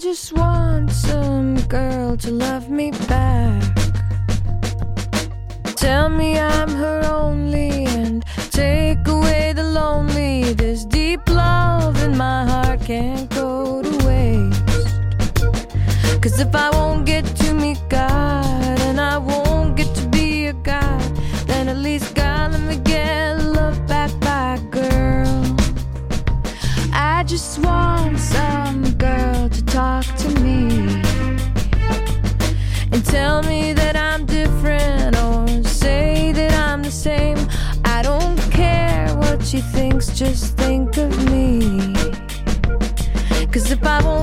just want some girl to love me back. Tell me I'm her only and take away the lonely. This deep love in my heart can't go to waste. Cause if I won't get to meet God just think of me. Cause if I won't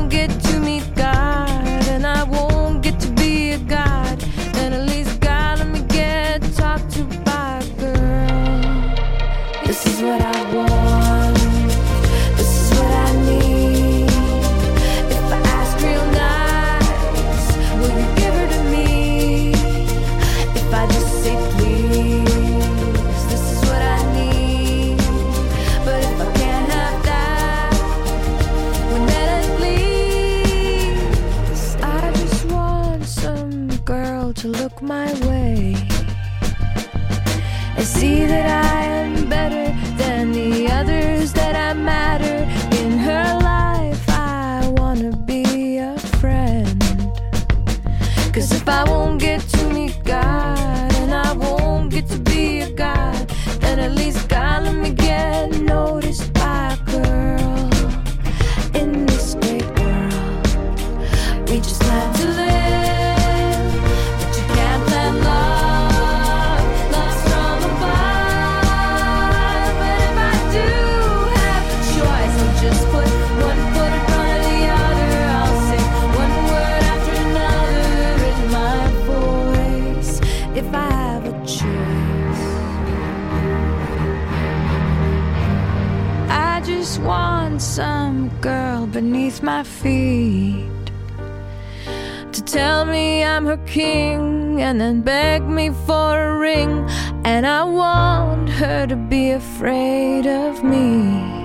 king and then beg me for a ring. And I want her to be afraid of me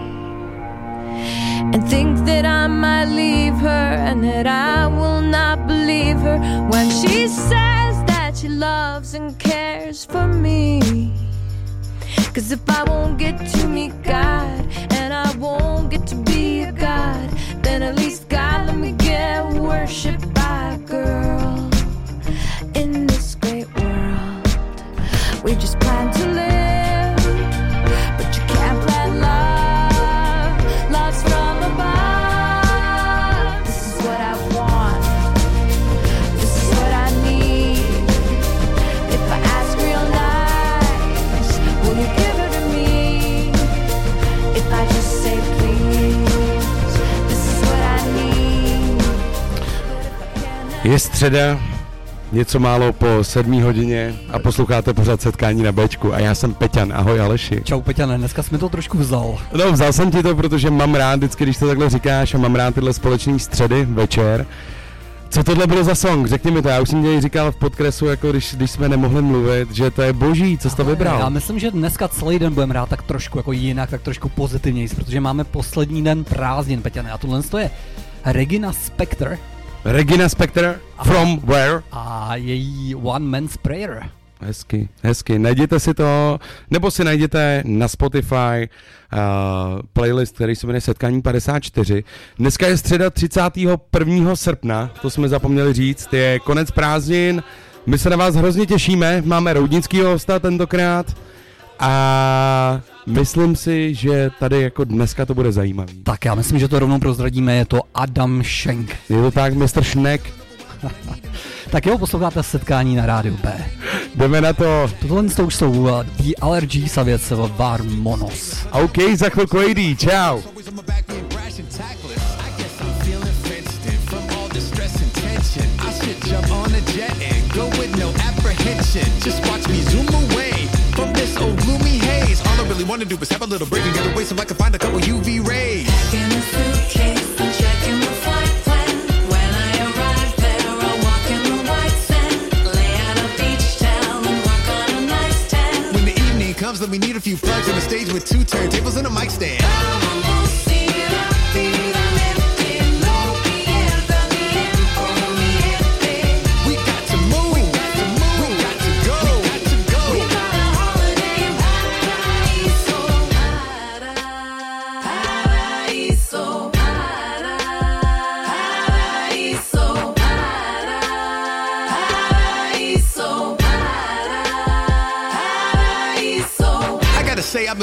and think that I might leave her and that I will not believe her when she says that she loves and cares for me. Cause if I won't get středa, něco málo po sedmí hodině a posloucháte pořád setkání na Bčku a já jsem Peťan, ahoj Aleši. Čau Peťane, dneska jsme to trošku vzal. No vzal jsem ti to, protože mám rád vždycky, když to takhle říkáš a mám rád tyhle společné středy večer. Co tohle bylo za song? Řekni mi to, já už jsem ti říkal v podkresu, jako když, když jsme nemohli mluvit, že to je boží, co jsi to vybral? Já myslím, že dneska celý den budeme rád tak trošku jako jinak, tak trošku pozitivněji, protože máme poslední den prázdnin, Peťane. A tohle to je Regina Spector Regina Spector, From Where? a její One Man's Prayer. Hezky, hezky. Najděte si to, nebo si najděte na Spotify uh, playlist, který se jmenuje Setkání 54. Dneska je středa 31. srpna, to jsme zapomněli říct, je konec prázdnin. My se na vás hrozně těšíme, máme roudnickýho hosta tentokrát a myslím si, že tady jako dneska to bude zajímavý. Tak já myslím, že to rovnou prozradíme, je to Adam Schenk. Je to tak, Mr. Schneck, Tak jo, posloucháte setkání na rádiu B. jdeme na to. Tohle to už jsou uh, The Allergies a věc Var Monos. OK, za chvilku AD, čau. Jump on a jet and go with no apprehension. Just watch me zoom away from this old gloomy haze. All I really wanna do is have a little break and get away so I can find a couple UV rays. In a suitcase and checking the flight plan. When I arrive there, I'll walk in the white sand. Lay out a beach towel and work on a nice tan. When the evening comes, let me need a few plugs on the stage with two turntables and a mic stand.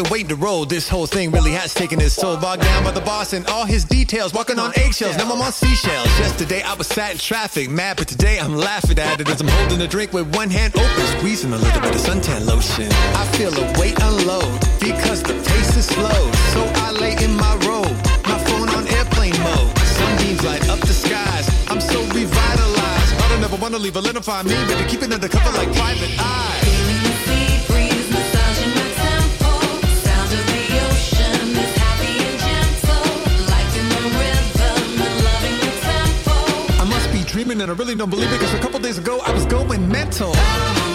Waiting to roll. This whole thing really has taken its toll. Bogged down by the boss and all his details. Walking on eggshells, now I'm on seashells. Yesterday I was sat in traffic, mad, but today I'm laughing at it as I'm holding a drink with one hand open, squeezing a little bit of suntan lotion. I feel a weight unload because the pace is slow. So I lay in my robe, my phone on airplane mode. Sunbeams light up the skies. I'm so revitalized. I don't ever want to leave identify me, but keep it undercover like private eye. Dreaming and I really don't believe it because a couple days ago I was going mental.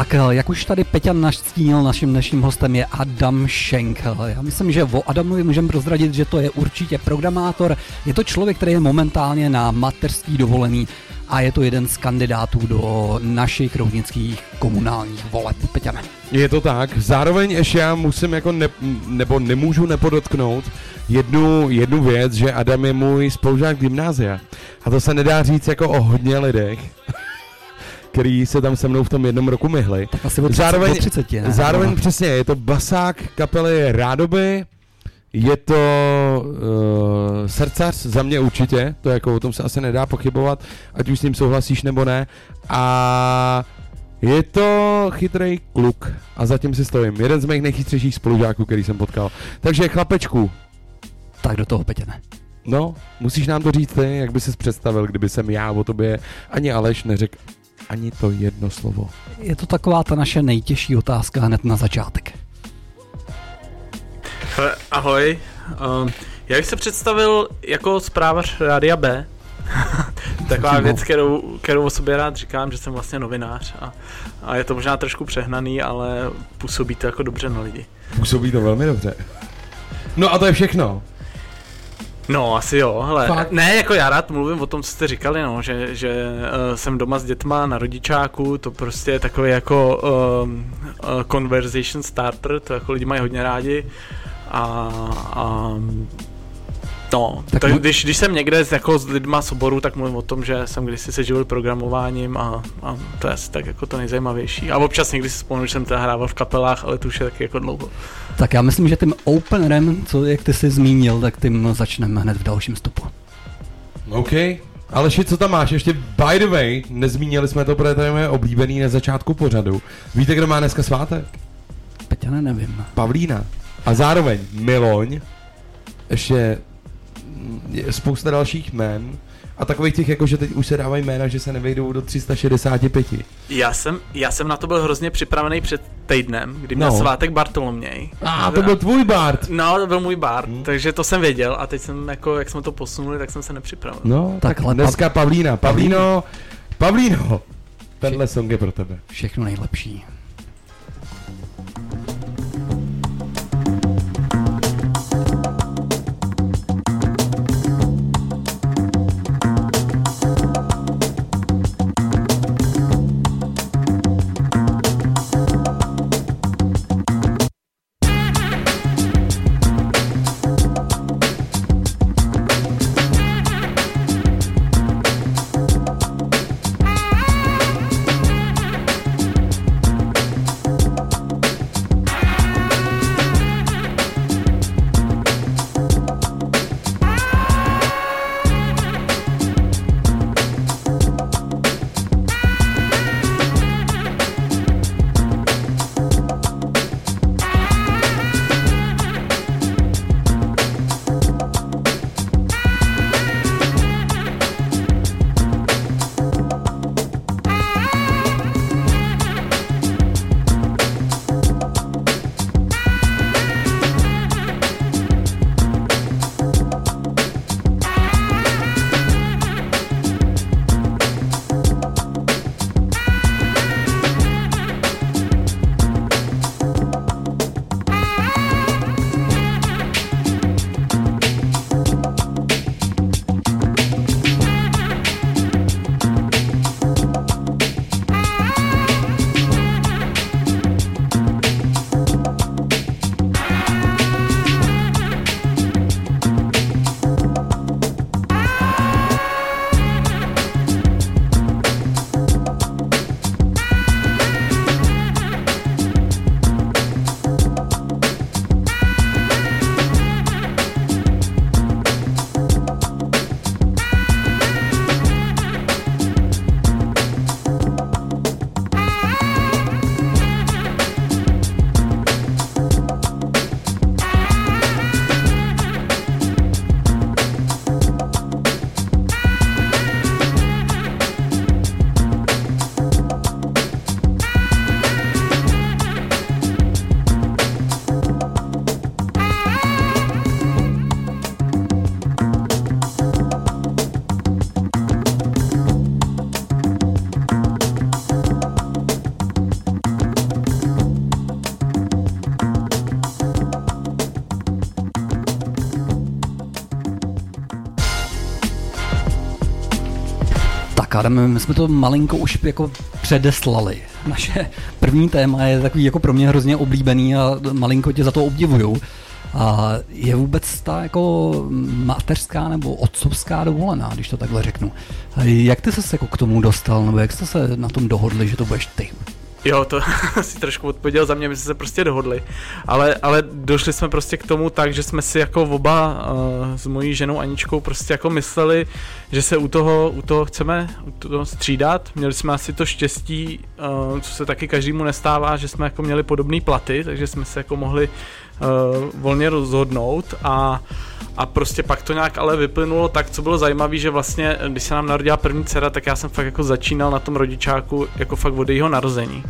Tak, eh, jak už tady Peťa nastínil, naším dnešním hostem je Adam Schenk. Eh, Já myslím, že o Adamovi můžeme prozradit, že to je určitě programátor. Je to člověk, který je momentálně na mateřský dovolený a je to jeden z kandidátů do našich roudnických komunálních voleb. Peťane. Je to tak. Zároveň ještě já musím jako ne, nebo nemůžu nepodotknout jednu, jednu věc, že Adam je můj spolužák gymnázia. A to se nedá říct jako o hodně lidech, který se tam se mnou v tom jednom roku myhli. Tak asi o 30, zároveň, o 30 ne? zároveň přesně, je to basák kapely Rádoby, je to uh, srdcař za mě určitě, to jako o tom se asi nedá pochybovat, ať už s ním souhlasíš nebo ne. A je to chytrý kluk a zatím si stojím. Jeden z mých nejchytřejších spolužáků, který jsem potkal. Takže chlapečku, Tak do toho, Peťane. no, musíš nám to říct ty, jak by ses představil, kdyby jsem já o tobě ani Aleš neřekl ani to jedno slovo. Je to taková ta naše nejtěžší otázka hned na začátek. Ahoj. Um, já bych se představil jako zprávař Rádia B. Taková No. věc, kterou, kterou o sobě rád říkám, že jsem vlastně novinář a, a je to možná trošku přehnaný, ale působí to jako dobře na lidi. Působí to velmi dobře. No a to je všechno. No, asi jo, hele. Fakt? Ne, jako já rád mluvím o tom, co jste říkali, no, že, že uh, jsem doma s dětma na rodičáku, to prostě je takový jako um, uh, conversation starter, to jako lidi mají hodně rádi a, a No, Tak tak když, když jsem někde s, jako s lidma z oboru, tak mluvím o tom, že jsem kdysi se živil programováním a, a to je asi tak jako to nejzajímavější. A občas někdy si vzpomenu, že jsem teda hrával v kapelách, ale to už je taky jako dlouho. Tak já myslím, že tím openerem, co jak ty jsi zmínil, tak tím začneme hned v dalším stopu. OK. Aleši, co tam máš? Ještě by the way, nezmínili jsme to, protože to je moje oblíbený na začátku pořadu. Víte, kdo má dneska svátek? Peťane, nevím. Pavlína. A zároveň Miloň, ještě mm, je spousta dalších jmen a takových těch, jako že teď už se dávají jména, že se nevejdou do 365. Já jsem, já jsem na to byl hrozně připravený před týdnem, kdy měl No. svátek Bartoloměj. A to byl tvůj Bart. No, to byl můj Bart, takže to jsem věděl a teď jsem jako, jak jsme to posunuli, tak jsem se nepřipravil. No, Tak tak, ale dneska Pavlína. Pavlíno, Pavlíno, tenhle song je pro tebe. Všechno nejlepší. My jsme to malinko už jako předeslali. Naše první téma je takový jako pro mě hrozně oblíbený a malinko tě za to obdivuju. A je vůbec ta jako mateřská nebo otcovská dovolená, když to takhle řeknu. Jak ty se jako k tomu dostal, nebo jak jste se na tom dohodli, že to budeš ty? Jo, to si trošku odpověděl za mě, my jsme se prostě dohodli. Ale, ale došli jsme prostě k tomu tak, že jsme si jako oba uh, s mojí ženou Aničkou prostě jako mysleli, že se u toho, u toho chceme u toho střídat. Měli jsme asi to štěstí, uh, co se taky každému nestává, že jsme jako měli podobné platy, takže jsme se jako mohli uh, volně rozhodnout a a prostě pak to nějak ale vyplynulo tak, co bylo zajímavé, že vlastně, když se nám narodila první dcera, tak já jsem fakt jako začínal na tom rodičáku jako fakt od jejího narození.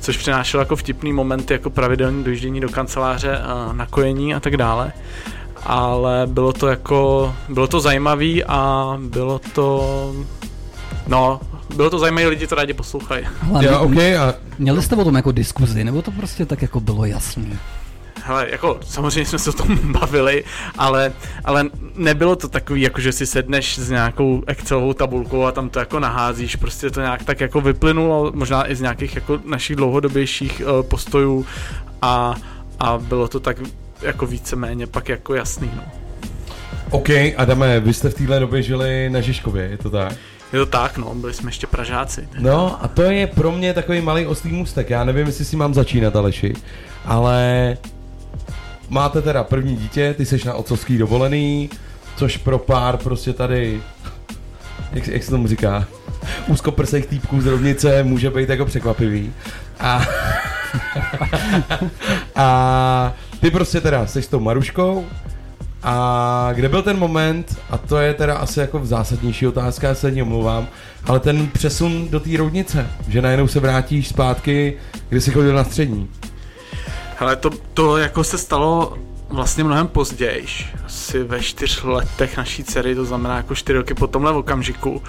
Což přinášelo jako vtipný momenty, jako pravidelné dojíždění do kanceláře, a nakojení a tak dále. Ale bylo to jako, bylo to zajímavý a bylo to, no, bylo to zajímavé, lidi to rádi poslouchají. Ale Jo, mě- OK, a Měli jste o tom jako diskuzi, nebo to prostě tak jako bylo jasný? Hele, jako samozřejmě jsme se o tom bavili, ale, ale nebylo to takový, jako že si sedneš s nějakou Excelovou tabulkou a tam to jako naházíš, prostě to nějak tak jako vyplynulo, možná i z nějakých jako našich dlouhodobějších uh, postojů a, a bylo to tak jako víceméně pak jako jasný, no. OK, Adame, vy jste v téhle době žili na Žižkově, je to tak? Je to tak, no, byli jsme ještě Pražáci. No a to je pro mě takový malý oslý můstek. Já nevím, jestli si mám začínat, Aleši, ale máte teda první dítě, ty seš na otcovský dovolený, což pro pár prostě tady, jak, jak se tomu říká, úzkoprsých týpků z rovnice může být jako překvapivý. A, a ty prostě teda jsi s tou Maruškou a kde byl ten moment, a to je teda asi jako zásadnější otázka, já se ní omlouvám, ale ten přesun do té roudnice, že najednou se vrátíš zpátky, kde jsi chodil na střední. Hele, to, to jako se stalo vlastně mnohem později, asi ve čtyř letech naší dcery, to znamená jako čtyři roky po tomhle okamžiku.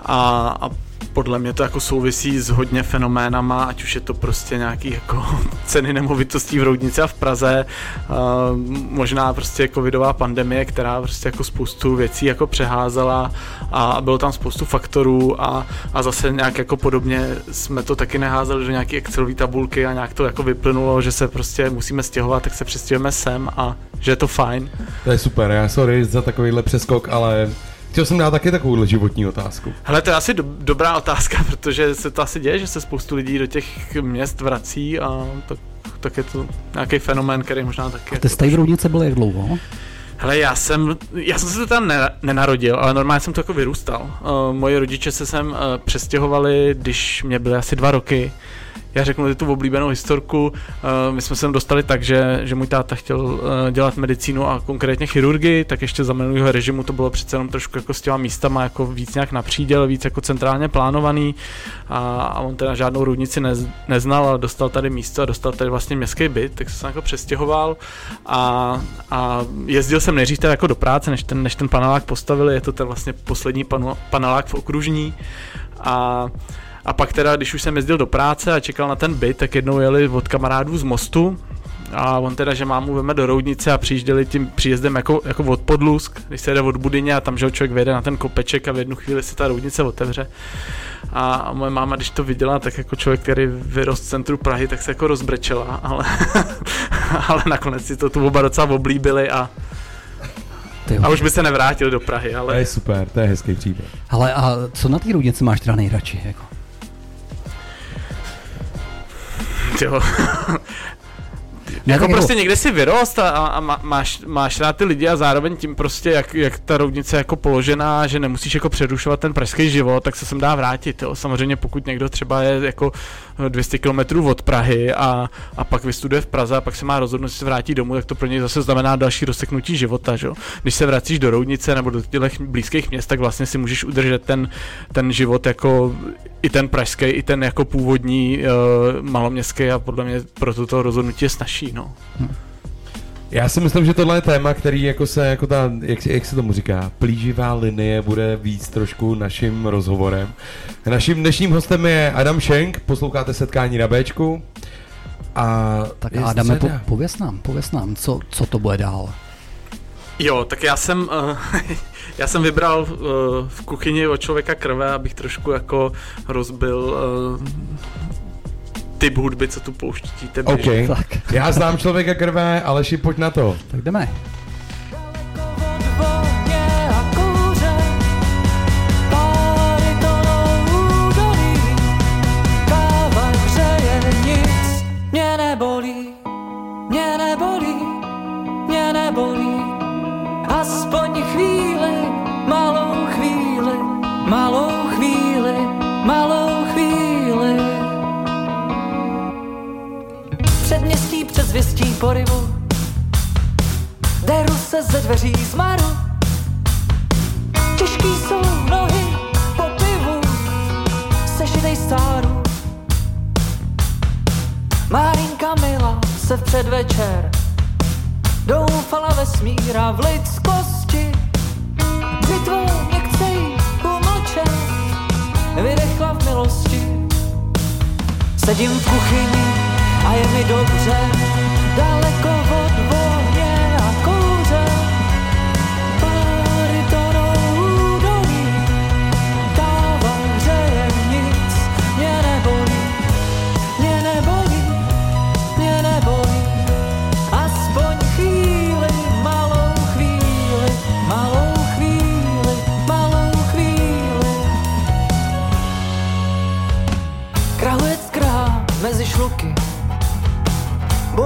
A, a podle mě to jako souvisí s hodně fenoménama, ať už je to prostě nějaký jako ceny nemovitostí v Roudnici a v Praze, uh, možná prostě covidová pandemie, která prostě jako spoustu věcí jako přeházela a bylo tam spoustu faktorů a, a zase nějak jako podobně jsme to taky neházeli do nějaké Excelové tabulky a nějak to jako vyplynulo, že se prostě musíme stěhovat, tak se přestěhujeme sem a že je to fajn. To je super, já sorry za takovýhle přeskok, ale chtěl jsem dát taky takovouhle životní otázku. Hele, to je asi do, dobrá otázka, protože se to asi děje, že se spoustu lidí do těch měst vrací a tak, tak je to nějaký fenomén, který možná taky... Ty jako jste v Roudnice byli jak dlouho? Hele, já jsem, já jsem se tam ne, nenarodil, ale normálně jsem to jako vyrůstal. Uh, moji rodiče se sem uh, přestěhovali, když mě byly asi dva roky. Já řeknu tu oblíbenou historku. Uh, my jsme se dostali tak, že, že můj táta chtěl uh, dělat medicínu a konkrétně chirurgii, tak ještě za minulého režimu to bylo přece jenom trošku jako s těma místama jako víc nějak napříděl, víc jako centrálně plánovaný. A, a on teda žádnou rudnici nez, neznal, ale dostal tady místo a dostal tady vlastně městský byt, tak se jako přestěhoval. A, a jezdil jsem nejdřív teda jako do práce, než ten, než ten panelák postavili, je to ten vlastně poslední panu, panelák v okružní. A a pak teda, když už jsem jezdil do práce a čekal na ten byt, tak jednou jeli od kamarádů z mostu a on teda, že mámu veme do Roudnice a přijížděli tím příjezdem jako, jako od Podlusk, když se jede od Budyně a tam, že člověk vede na ten kopeček a v jednu chvíli se ta Roudnice otevře. A, a moje máma, když to viděla, tak jako člověk, který vyrost v centru Prahy, tak se jako rozbrečela, ale, ale nakonec si to tu oba docela oblíbili a, a už by se nevrátil do Prahy, To ale je super, to je hezký příběh. Ale a co na té Roudnici máš teda nejradši? Jako? Jo. Ne, jako prostě někde si vyrost a, a má- máš, máš rád ty lidi a zároveň tím prostě, jak, jak ta roudnice je jako položená, že nemusíš jako přerušovat ten pražský život, tak se sem dá vrátit. Jo. Samozřejmě pokud někdo třeba je jako 200 km od Prahy a, a pak vystuduje v Praze a pak se má rozhodnout, že se vrátí domů, tak to pro něj zase znamená další rozseknutí života. Že? Když se vracíš do roudnice nebo do těch blízkých měst, tak vlastně si můžeš udržet ten, ten život jako i ten pražský, i ten jako původní uh, maloměstský a podle mě pro toto rozhodnutí je snažší. No. Já si myslím, že tohle je téma, který jako se, jako ta, jak, jak se tomu říká, plíživá linie bude víc trošku naším rozhovorem. Naším dnešním hostem je Adam Schenk, posloucháte setkání na Bčku. A Tak Adame, po, pověs nám, pověs nám, co, co to bude dál. Jo, tak já jsem, uh, já jsem vybral uh, v kuchyni od člověka krve, abych trošku jako rozbil uh, typ hudby, co tu pouštíte. běžně. OK. Tak. Já znám člověka krve, Aleši, pojď na to. Tak jdeme. Věstí porivu, Deru se ze dveří zmaru Těžký jsou nohy po pivu. Sešitej stáru. Marinka Mila se v předvečer. Doufala ve smíra v lidskosti. Bitvou mě chce jí umlčet Vydechla v milosti. Sedím v kuchyni a je mi dobře Daleko od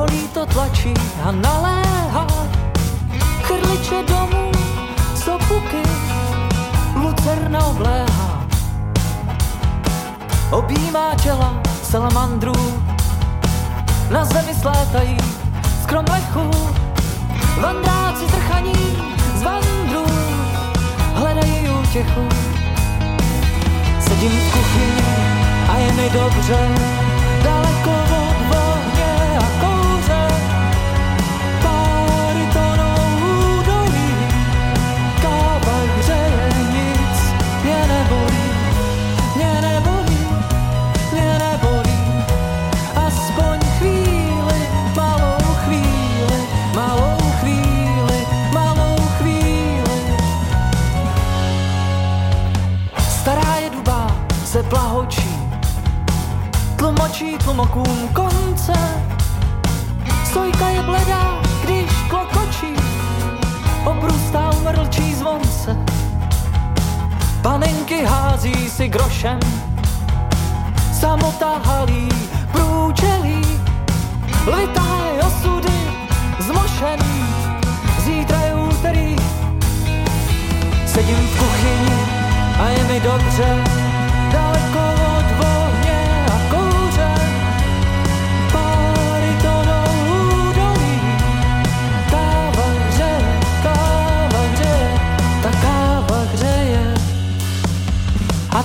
Bolí to tlačí a naléhá. Chrliče domů, sopuky Lucerna obléhá. Objímá těla salamandrů Na zemi slétají z kromlechu Vandráci trchaní z vandrů Hledají útěchu. Sedím v kuchyni a je mi dobře plahočí Tlumočí tlumokům konce. Stojka je bledá, když klokočí. Obrůstá umrlčí zvonce. Panenky hází si grošem. Samota halí průčelí. Litá je osudy zmošený. Zítra je úterý. Sedím v kuchyni a je mi dobře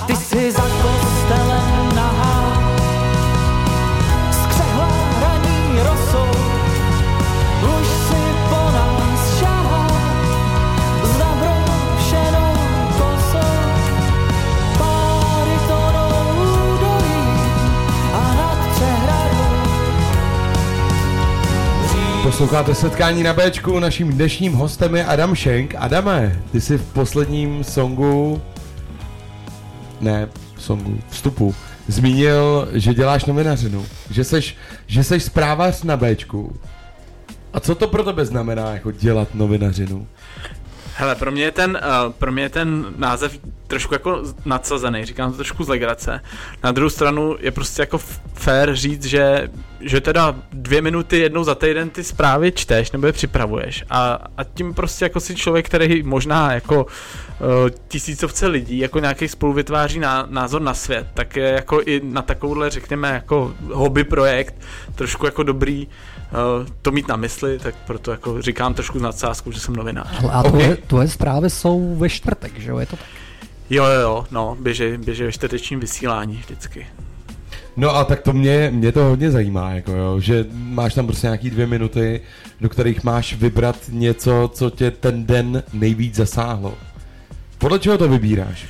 ty si za kostelem Posloucháte setkání na Bčku, naším dnešním hostem je Adam Schenk. Adame, ty jsi v posledním songu, ne songu, vstupu, zmínil, že děláš novinařinu, že seš, že seš zprávař na Bčku. A co to pro tebe znamená, jako dělat novinařinu? Hele, pro mě je ten, uh, pro mě je ten název trošku jako nadsazený, říkám to trošku z legrace. Na druhou stranu je prostě jako f- fér říct, že, že teda dvě minuty jednou za týden ty zprávy čteš nebo je připravuješ a, a tím prostě jako si člověk, který možná jako uh, tisícovce lidí jako nějaký spolu vytváří ná, názor na svět, tak je jako i na takovouhle řekněme jako hobby projekt trošku jako dobrý to mít na mysli, tak proto jako říkám trošku s nadsázkou, že jsem novinář. Hele, A tvoje, tvoje zprávy jsou ve čtvrtek, že jo? Je to tak? Jo, jo, jo, no, běží, běží ve čtvrtečním vysílání vždycky. No a tak to mě, mě to hodně zajímá, jako jo, že máš tam prostě nějaký dvě minuty, do kterých máš vybrat něco, co tě ten den nejvíc zasáhlo. Podle čeho to vybíráš?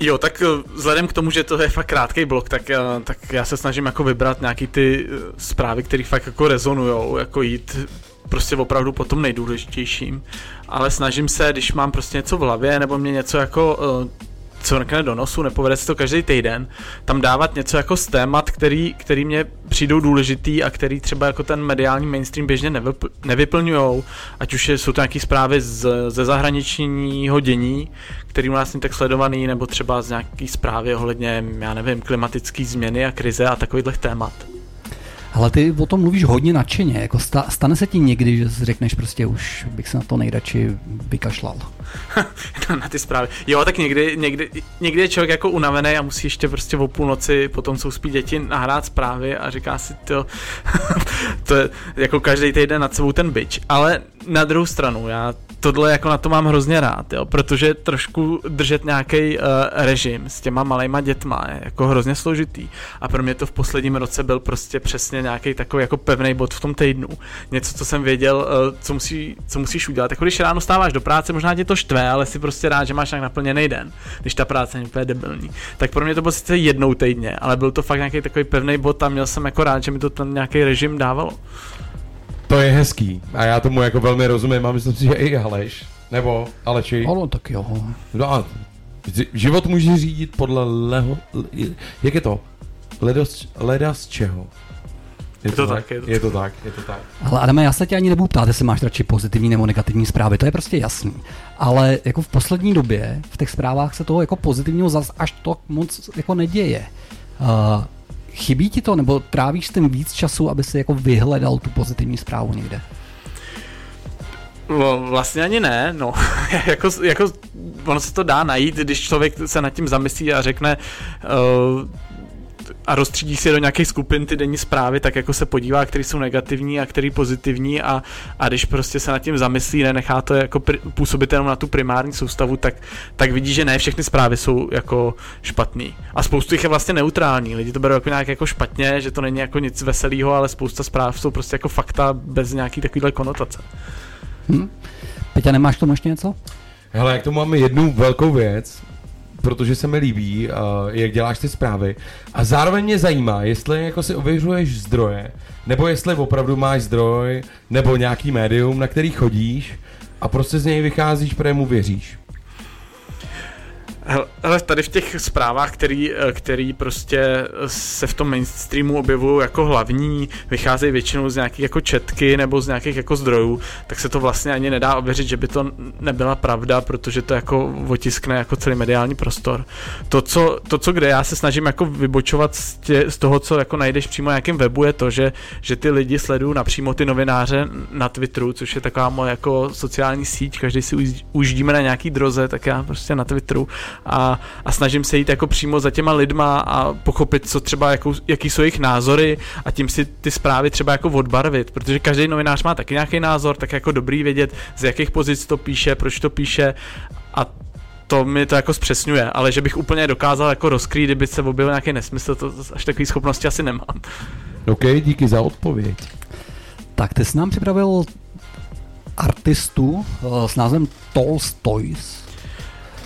Jo, tak eh, vzhledem k tomu, že to je fakt krátký blok, tak, eh, tak já se snažím jako vybrat nějaký ty eh, zprávy, které fakt jako rezonujou, jako jít prostě opravdu po tom nejdůležitějším. Ale snažím se, když mám prostě něco v hlavě, nebo mě něco jako co mrkne do nosu, nepovede se to každý týden, tam dávat něco jako z témat, který, který mě přijdou důležitý a který třeba jako ten mediální mainstream běžně nevypl, nevyplňujou, ať už jsou to nějaké zprávy z, ze zahraničního dění, který u nás není tak sledovaný, nebo třeba z nějaký zprávy ohledně, já nevím, klimatické změny a krize a takových témat. Ale ty o tom mluvíš hodně nadšeně, jako sta, stane se ti někdy, že si řekneš prostě už bych se na to nejradši vykašlal. na ty zprávy. Jo, tak někdy, někdy, někdy je člověk jako unavený a musí ještě prostě o půlnoci, potom jsou spí děti, nahrát zprávy a říká si to, to je jako každý týden nad sebou ten byč. Ale na druhou stranu, já tohle jako na to mám hrozně rád, jo, protože trošku držet nějaký uh, režim s těma malejma dětma je jako hrozně složitý. A pro mě to v posledním roce byl prostě přesně nějaký takový jako pevný bod v tom týdnu. Něco, co jsem věděl, uh, co, musí, co musíš udělat. Jako když ráno stáváš do práce, možná tě to štve, ale si prostě rád, že máš tak naplněný den, když ta práce není úplně debilní. Tak pro mě to bylo sice jednou týdně, ale byl to fakt nějaký takový pevný bod a měl jsem jako rád, že mi to ten nějaký režim dávalo. To je hezký a já tomu jako velmi rozumím a myslím si, že i Aleš, nebo Aleči. Ale tak jo. No a ži- život může řídit podle leho, jak je to? Ledos, leda z čeho? Je to tak, je to je to tak, je to tak. Ale Adame, já se tě ani nebudu ptát, jestli máš radši pozitivní nebo negativní zprávy, to je prostě jasný. Ale jako v poslední době v těch zprávách se toho jako pozitivního zas až to moc jako neděje. Uh, chybí ti to, nebo trávíš tím víc času, aby si jako vyhledal tu pozitivní zprávu někde? No, vlastně ani ne, no. jako, jako, ono se to dá najít, když člověk se nad tím zamyslí a řekne uh, a rozstřídí si do nějakých skupin ty denní zprávy, tak jako se podívá, který jsou negativní a který pozitivní a, a když prostě se nad tím zamyslí, nenechá to jako pr- působit jenom na tu primární soustavu, tak, tak vidí, že ne všechny zprávy jsou jako špatný. A spoustu jich je vlastně neutrální. Lidi to berou jako nějak jako špatně, že to není jako nic veselého, ale spousta zpráv jsou prostě jako fakta bez nějaký takovýhle konotace. Hm? Peťa, nemáš k tomu ještě něco? Hele, jak to máme jednu velkou věc, protože se mi líbí, uh, jak děláš ty zprávy. A zároveň mě zajímá, jestli jako si ověřuješ zdroje, nebo jestli opravdu máš zdroj, nebo nějaký médium, na který chodíš a prostě z něj vycházíš, protože mu věříš. Hele, tady v těch zprávách, který, eh, který prostě se v tom mainstreamu objevují jako hlavní, vycházejí většinou z nějakých jako četky nebo z nějakých jako zdrojů, tak se to vlastně ani nedá ověřit, že by to nebyla pravda, protože to jako otiskne jako celý mediální prostor. To, co, to, co kde já se snažím jako vybočovat z, tě, z toho, co jako najdeš přímo na nějakém webu, je to, že, že ty lidi sledují napřímo ty novináře na Twitteru, což je taková moje jako sociální síť, každý si uždíme na nějaký droze, tak já prostě na Twitteru a, a snažím se jít jako přímo za těma lidma a pochopit, co třeba, jako, jaký jsou jejich názory a tím si ty zprávy třeba jako odbarvit, protože každý novinář má taky nějaký názor, tak jako dobrý vědět, z jakých pozic to píše, proč to píše a to mi to jako zpřesňuje, ale že bych úplně dokázal jako rozkrýt, kdyby se objevil nějaký nesmysl, to až takové schopnosti asi nemám. OK, díky za odpověď. Tak ty jsi nám připravil artistu eh, s názvem Tolstoys.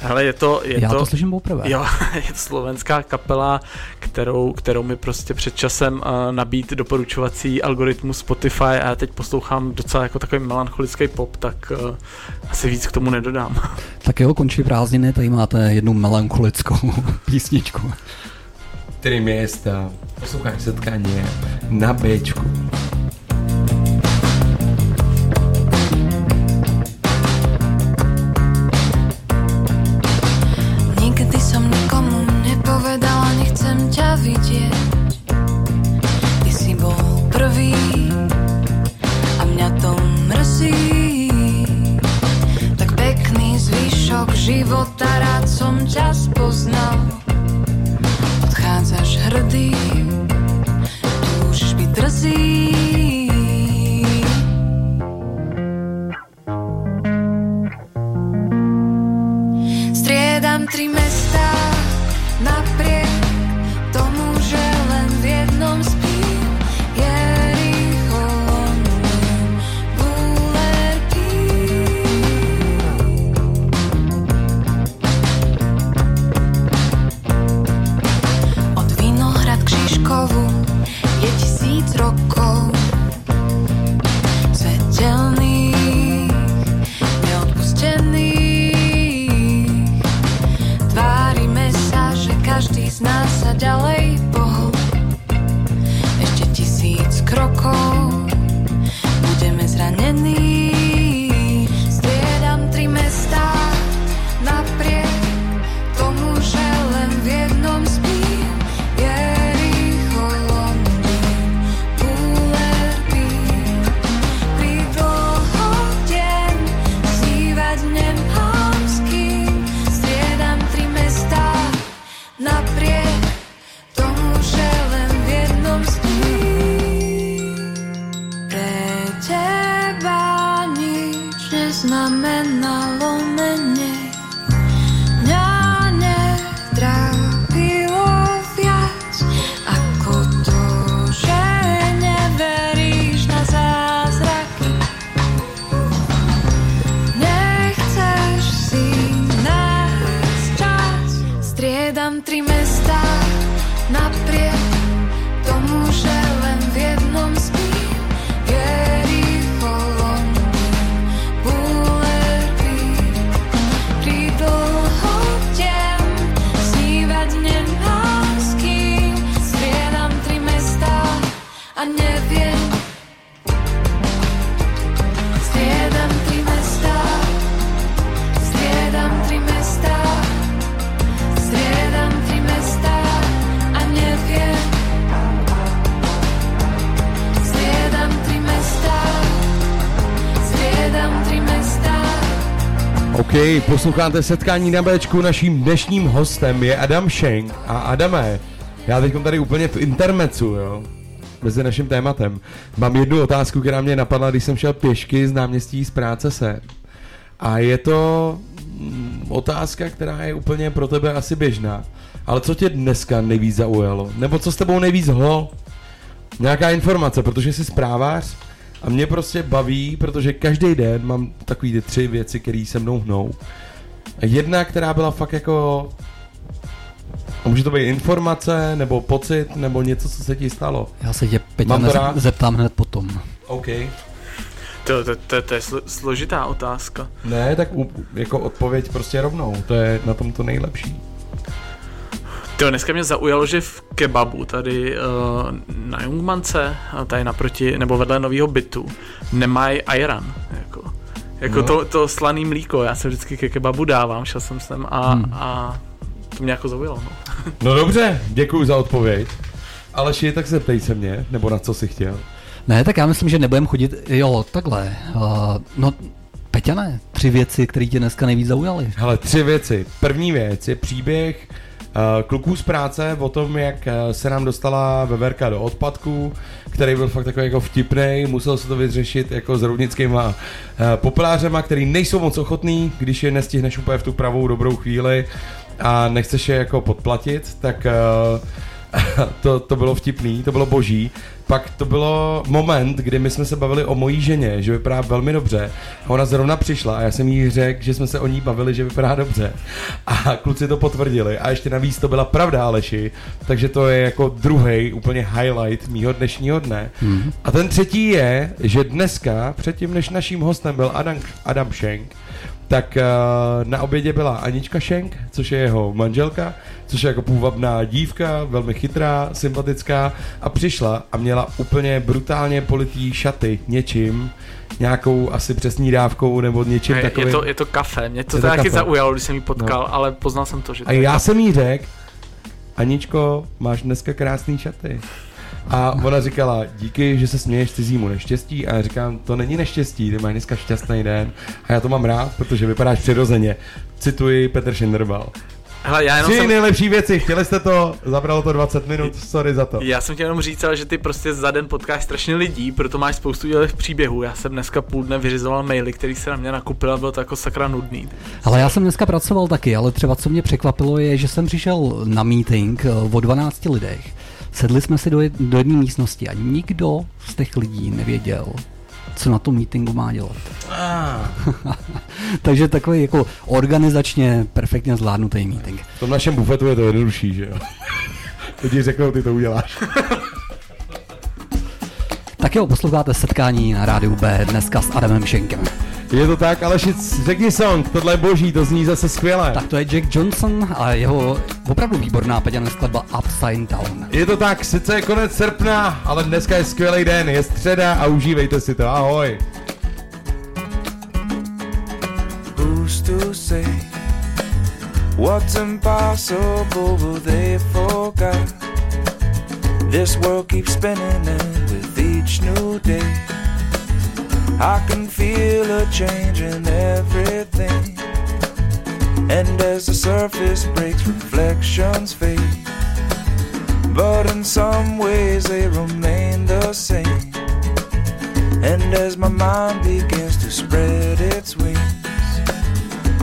Hele, je to, je Já to, to slyším poprvé. Jo, je to slovenská kapela, kterou, kterou mi prostě před časem uh, nabít doporučovací algoritmus Spotify a já teď poslouchám docela jako takový melancholický pop, tak uh, asi víc k tomu nedodám. Tak jo, končí prázdniny, tady máte jednu melancholickou písničku. Tři města, posloucháš setkání na Bčku. see OK, posloucháte setkání na Bčku, naším dnešním hostem je Adam Schenk. A Adame, já teď tady úplně v intermecu, jo, mezi naším tématem. Mám jednu otázku, která mě napadla, když jsem šel pěšky z náměstí z práce se. A je to mm, otázka, která je úplně pro tebe asi běžná. Ale co tě dneska nejvíc zaujalo? Nebo co s tebou nejvíc hlo? Nějaká informace, protože jsi zprávář a mě prostě baví, protože každý den mám takový ty tři věci, které se mnou hnou. A Jedna, která byla fakt jako... a Může to být informace, nebo pocit, nebo něco, co se ti stalo. Já se tě, Peťa, nez- zeptám hned potom. OK. To, to, to, to je slo, složitá otázka. Ne, tak u, jako odpověď prostě rovnou. To je na tom to nejlepší. To dneska mě zaujalo, že v kebabu tady uh, na Jungmance, a tady naproti, nebo vedle nového bytu, nemají ajran. Jako, jako No. to, to slaný mlíko, já se vždycky ke kebabu dávám, šel jsem sem a, Hmm. a to mě jako zaujalo. No. No dobře, děkuji za odpověď. Aleši, tak zeptej se mě, nebo na co jsi chtěl. Ne, tak já myslím, že nebudem chodit, jo, takhle. Uh, no, Peťa ne, tři věci, které tě dneska nejvíc zaujaly. Hele, tři věci. První věc je příběh kluků z práce o tom, jak uh, se nám dostala veverka do odpadku, který byl fakt takový jako vtipný, musel se to vyřešit jako s roudnickýma uh, populářema, který nejsou moc ochotný, když je nestihneš úplně v tu pravou dobrou chvíli a nechceš je jako podplatit, tak to, to bylo vtipný, to bylo boží. Pak to bylo moment, kdy my jsme se bavili o mojí ženě, že vypadá velmi dobře. A ona zrovna přišla a já jsem jí řekl, že jsme se o ní bavili, že vypadá dobře. A kluci to potvrdili. A ještě navíc to byla pravda, Aleši. Takže to je jako druhý úplně highlight mýho dnešního dne. Hmm. A ten třetí je, že dneska, předtím než naším hostem byl Adam, Adam Schenk, tak uh, na obědě byla Anička Schenk, což je jeho manželka, což je jako půvabná dívka, velmi chytrá, sympatická a přišla a měla úplně brutálně politý šaty něčím, nějakou asi přesní dávkou nebo něčím Je, takovým. je, to, je to kafe, mě to, Je to to taky kafe. zaujalo, když jsem ji potkal, no. ale poznal jsem to, že to A je já kafe. jsem jí řekl, Aničko, máš dneska krásný šaty. A ona říkala, díky, že se směješ cizímu neštěstí. A já říkám, to není neštěstí, ty máš dneska šťastný den. A já to mám rád, protože vypadáš přirozeně. Cituji Petr Schinderbal. Hele, já jenom Tři jsem, nejlepší věci, chtěli jste to, zabralo to 20 minut, sorry za to. Já jsem chtěl jenom říct, ale že ty prostě za den potkáš strašně lidí, proto máš spoustu dělých příběhů. Já jsem dneska půl dne vyřizoval maily, který se na mě nakupil a bylo to jako sakra nudný. Ale já jsem dneska pracoval taky, ale třeba co mě překvapilo je, že jsem přišel na meeting eh, o 12 lidech. Sedli jsme si do, jed- do jedné místnosti a nikdo z těch lidí nevěděl, co na tom meetingu má dělat. Takže takový jako organizačně perfektně zvládnutý meeting. V tom našem bufetu je to jednodušší, že jo? Lidi řeknou, ty to uděláš. Tak jo, posloucháte setkání na rádiu B dneska s Adamem Šenkem. Je to tak, ale řekni song, tohle je boží, to zní zase skvěle. Tak to je Jack Johnson a jeho opravdu výborná peděná skladba Upside Down. Je to tak, sice je konec srpna, ale dneska je skvělý den, je středa a užívejte si to, ahoj. Who's to say what's impossible will they forget? This world keeps spinning, and with each new day, I can feel a change in everything. And as the surface breaks, reflections fade. But in some ways, they remain the same. And as my mind begins to spread its wings.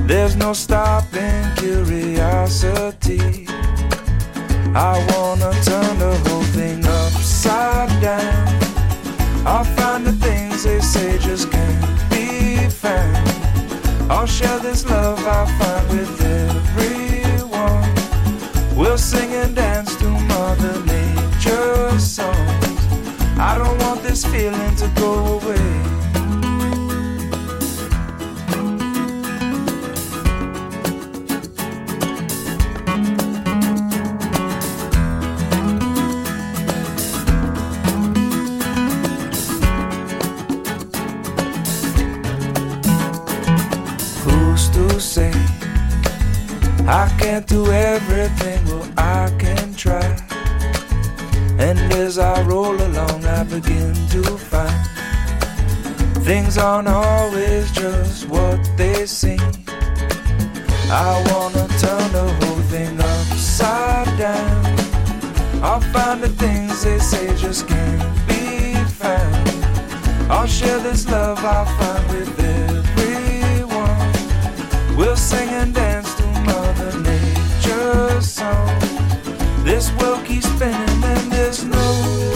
There's no stopping curiosity. I wanna turn the whole thing upside down. I'll find the things they say just can't be found. I'll share this love I find with everyone. We'll sing and dance to Mother Nature's songs. I don't want this feeling to go away. Say I can't do everything? Well, I can try. And as I roll along, I begin to find things aren't always just what they seem. I wanna turn the whole thing upside down. I'll find the things they say just can't be found. I'll share this love I find Sing and dance to Mother Nature's song. This world keeps spinning and there's no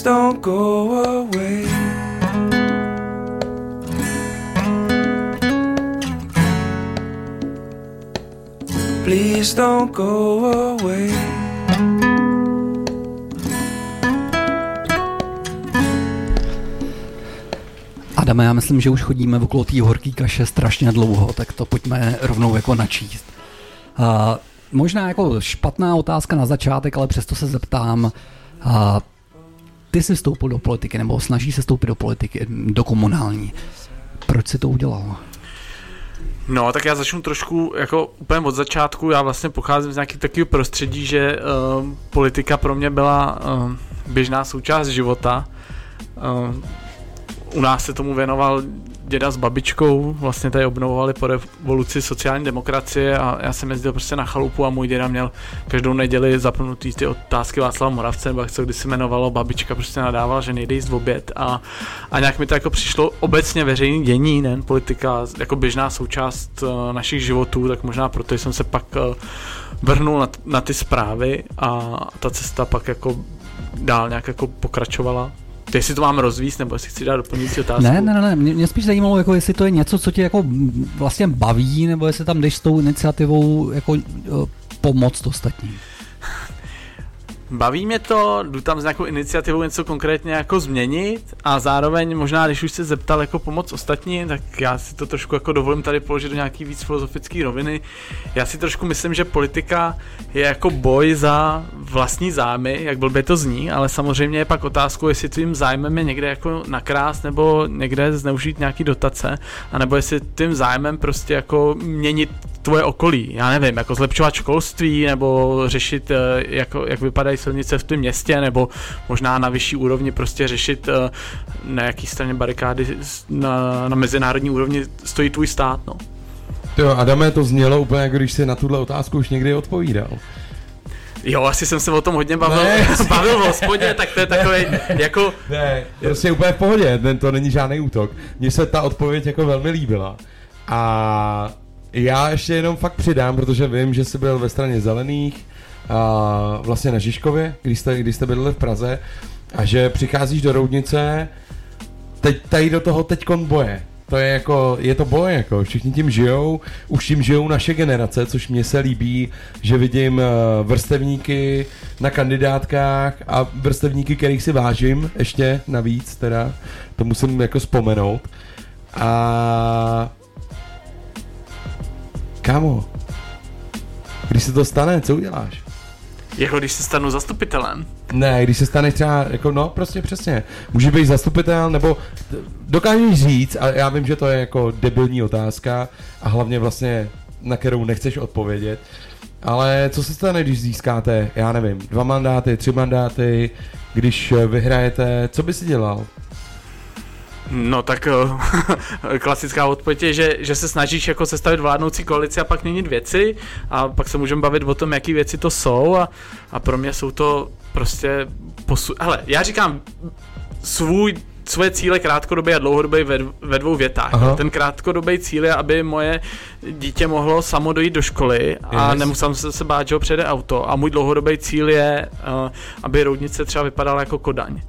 Please don't go away. Please don't go away. Adame, já myslím, že už chodíme okolo té horký kaše strašně dlouho, tak to pojďme rovnou jako načíst. A možná jako špatná otázka na začátek, ale přesto se zeptám. A ty jsi vstoupil do politiky, nebo snaží se vstoupit do politiky, do komunální. Proč si to udělal? No, tak já začnu trošku jako úplně od začátku. Já vlastně pocházím z nějakého takového prostředí, že uh, politika pro mě byla uh, běžná součást života. Uh, u nás se tomu věnoval děda s babičkou, vlastně tady obnovovali po revoluci sociální demokracie a já jsem jezdil prostě na chalupu a můj děda měl každou neděli zapnutý ty otázky Václava Moravce, nebo jak se kdysi jmenovalo, babička prostě nadávala, že nejde jíst v oběd a, a nějak mi to jako přišlo obecně veřejný dění, ne politika, jako běžná součást uh, našich životů, tak možná proto jsem se pak uh, vrhnul na, na ty zprávy a ta cesta pak jako dál nějak jako pokračovala. Jestli to mám rozvíst, nebo jestli chci dát doplňující otázku. Ne, ne, ne. Mě, mě spíš zajímalo, jako jestli to je něco, co tě jako vlastně baví, nebo jestli tam jdeš s tou iniciativou jako uh, pomoct ostatním. Baví mě to, jdu tam s nějakou iniciativou něco konkrétně jako změnit a zároveň možná, když už se zeptal jako pomoc ostatní, tak já si to trošku jako dovolím tady položit do nějaký víc filozofické roviny. Já si trošku myslím, že politika je jako boj za vlastní zájmy, jak blbě to zní, ale samozřejmě je pak otázkou, jestli tvým zájmem je někde jako nakrás nebo někde zneužít nějaký dotace, anebo jestli tím zájmem prostě jako měnit tvoje okolí, já nevím, jako zlepšovat školství, nebo řešit, eh, jako, jak vypadají silnice v tom městě, nebo možná na vyšší úrovni prostě řešit, eh, na jaký straně barikády na, na mezinárodní úrovni stojí tvůj stát, no. Jo, Adame, to znělo úplně jako když si na tuhle otázku už někdy odpovídal. Jo, asi jsem se o tom hodně bavil, Ne. bavil v hospodě, tak to je takový, jako, Ne, prostě úplně v pohodě, to není žádný útok. Mně se ta odpověď jako velmi líbila. A já ještě jenom fakt přidám, protože vím, že jsi byl ve straně zelených, a vlastně na Žižkově, když jste, když jste bydleli v Praze, a že přicházíš do Roudnice, teď tady do toho teďkon boje. To je jako, je to boj, jako všichni tím žijou, už tím žijou naše generace, což mně se líbí, že vidím eh, vrstevníky na kandidátkách a vrstevníky, kterých si vážím ještě navíc, teda, to musím jako vzpomenout. A kámo, když se to stane, co uděláš? jako když se stanu zastupitelem. Ne, když se staneš třeba, jako no, prostě přesně. Může být zastupitel, nebo dokážeš říct, a já vím, že to je jako debilní otázka a hlavně vlastně na kterou nechceš odpovědět, Ale co se stane, když získáte, já nevím, dva mandáty, tři mandáty, když vyhrajete, co by si dělal? No tak eh, klasická odpověď je, že, že se snažíš jako sestavit vládnoucí koalici a pak měnit věci a pak se můžeme bavit o tom, jaký věci to jsou a, a pro mě jsou to prostě posu... Hele, já říkám svůj svoje cíle krátkodobé a dlouhodobé ve, ve dvou větách. Aha. Ten krátkodobý cíl je, aby moje dítě mohlo samo dojít do školy a Yes. nemusel se, se bát, že ho přijede auto. A můj dlouhodobý cíl je, uh, aby roudnice třeba vypadala jako Kodaň.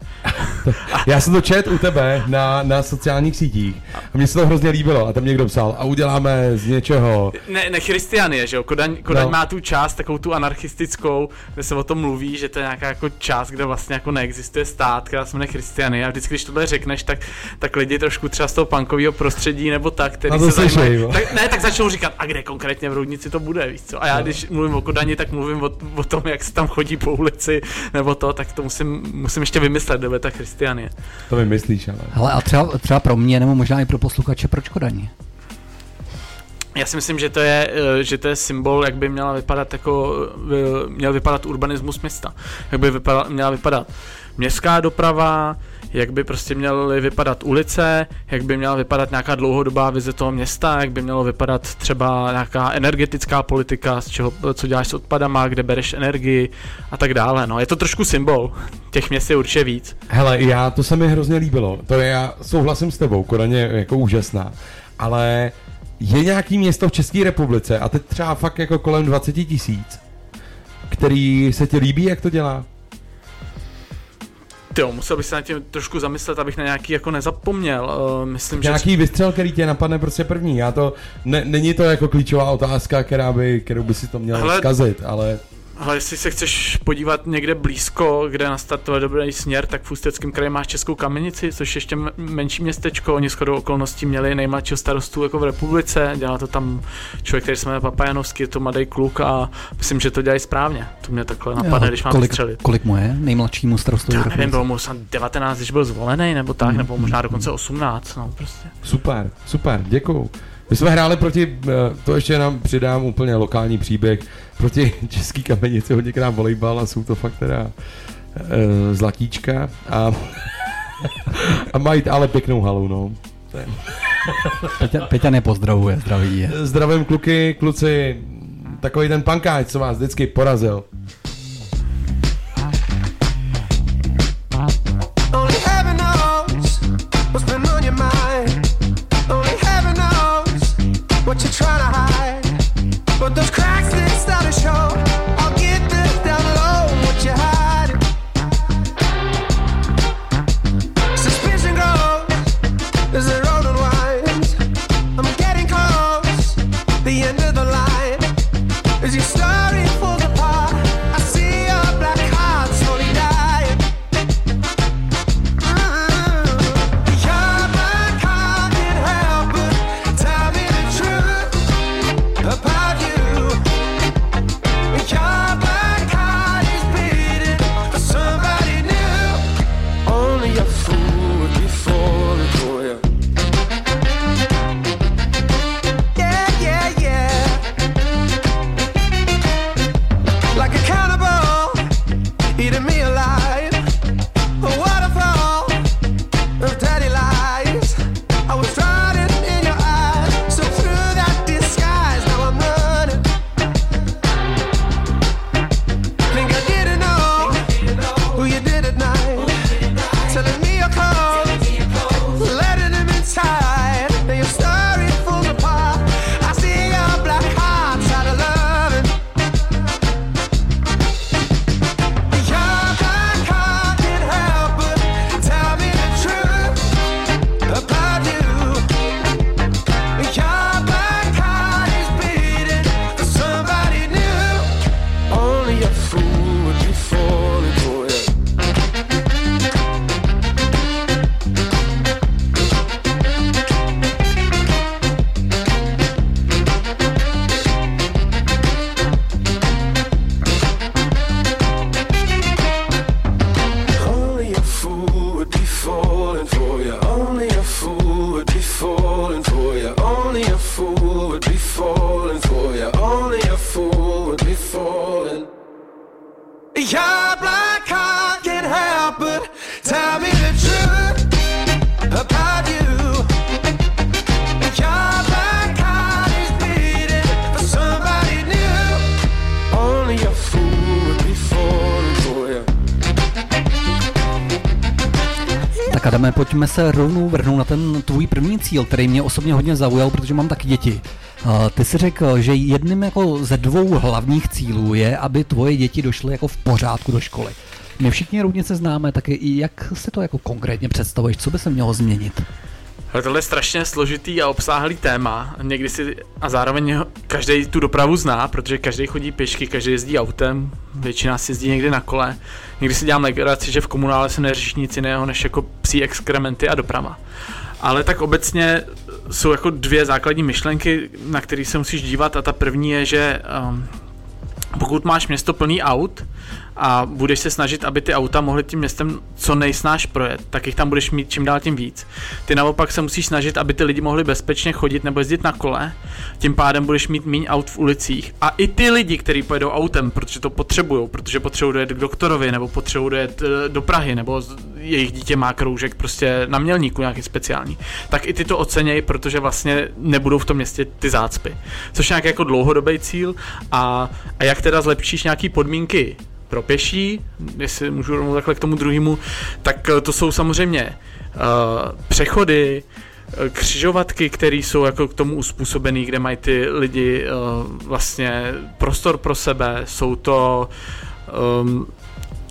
Já jsem to čet u tebe na, na sociálních sítích a mně se to hrozně líbilo a tam někdo psal a uděláme z něčeho. Ne, ne Christianie, že jo? Kodaň, Kodaň No. má tu část, takovou tu anarchistickou, kde se o tom mluví, že to je nějaká jako část, kde vlastně jako neexistuje stát, která se jmenuje Christianie. A vždycky, když tohle řekneš, tak, tak lidi trošku třeba z toho punkového prostředí nebo tak, který se zajímají, tak, ne, tak začnou říkat, a kde konkrétně v Roudnici to bude, víš co? A já když mluvím o Kodani, tak mluvím o, o tom, jak se tam chodí po ulici, nebo to, tak to musím, musím ještě vymyslet, kde bude ta Christianie. To vymyslíš, ale. Hele, a třeba, třeba pro mě, nebo možná i pro posluchače, proč Kodaň? Já si myslím, že to je, eh, že to je symbol, jak by měla vypadat jako, eh, měl vypadat urbanismus města. Jak by vypadala, měla vypadat městská doprava, jak by prostě měly vypadat ulice, jak by měla vypadat nějaká dlouhodobá vize toho města, jak by mělo vypadat třeba nějaká energetická politika, z čeho, co děláš s odpadama, kde bereš energii a tak dále. No, je to trošku symbol. Těch měst je určitě víc. Hele, já, to se mi hrozně líbilo. To je, já souhlasím s tebou, je jako úžasná. Ale je nějaký město v České republice, a teď třeba fakt jako kolem 20 tisíc, který se ti líbí, jak to dělá? Jo, musel bych se nad tím trošku zamyslet, abych na nějaký jako nezapomněl. Uh, myslím, že Nějaký vystřel, který tě napadne prostě první. Já to, ne, není to jako klíčová otázka, která by, kterou by si to měl Hele- zkazit, ale Ale jestli se chceš podívat někde blízko, kde nastartuje dobrý směr, tak v Ústeckém kraji máš Českou kamenici, což je ještě menší městečko. Oni shodou okolností měli nejmladšího starostu jako v republice. Dělá to tam člověk, který se jmenuje Papajanovský, je to mladý kluk a myslím, že to dělají správně. To mě takhle napadne, když mám kolik, střelit. kolik mu je nejmladšímu starostovi? Já nevím, bylo mu snad 19, když byl zvolený, nebo tak, nebo možná dokonce 18, no prostě. super, super, děkuju. My jsme hráli proti, eh, to ještě nám přidám úplně lokální příběh, proti Český kamenici hodněkrát volejbal a jsou to fakt teda uh, zlatíčka a, a mají ale pěknou halu, no. Peťa, Peťa nepozdravuje, zdraví je. Zdravím kluky, kluci, takový ten pankáč, co vás vždycky porazil. to try to se rovnou vrhnout na ten tvůj první cíl, který mě osobně hodně zaujal, protože mám taky děti. Ty si řekl, že jedním jako ze dvou hlavních cílů je, aby tvoje děti došly jako v pořádku do školy. My všichni rovnice známe, tak jak si to jako konkrétně představuješ, co by se mělo změnit? Tohle je strašně složitý a obsáhlý téma. Někdy si a zároveň každý tu dopravu zná, protože každý chodí pěšky, každý jezdí autem, většina si jezdí někdy na kole. Někdy si dělám legraci, že v komunále se neřeší nic jiného než jako psí exkrementy a doprava. Ale tak obecně jsou jako dvě základní myšlenky, na které se musíš dívat a ta první je, že um, pokud máš město plný aut a budeš se snažit, aby ty auta mohly tím městem co nejsnáš projet, tak jich tam budeš mít čím dál tím víc. Ty naopak se musíš snažit, aby ty lidi mohli bezpečně chodit nebo jezdit na kole, tím pádem budeš mít méně aut v ulicích. A i ty lidi, kteří pojedou autem, protože to potřebují, protože potřebují dojet k doktorovi, nebo potřebují dojet eh, do Prahy, nebo jejich dítě má kroužek prostě na mělníku nějaký speciální, tak i ty to oceněj, protože vlastně nebudou v tom městě ty zácpy. Což je nějaký jako dlouhodobý cíl a, a jak teda zlepšíš nějaký podmínky pro pěší, jestli můžu rovnou takhle k tomu druhému, tak eh, to jsou samozřejmě uh, přechody, eh, křižovatky, které jsou jako k tomu uspůsobený, kde mají ty lidi uh, vlastně prostor pro sebe, jsou to um,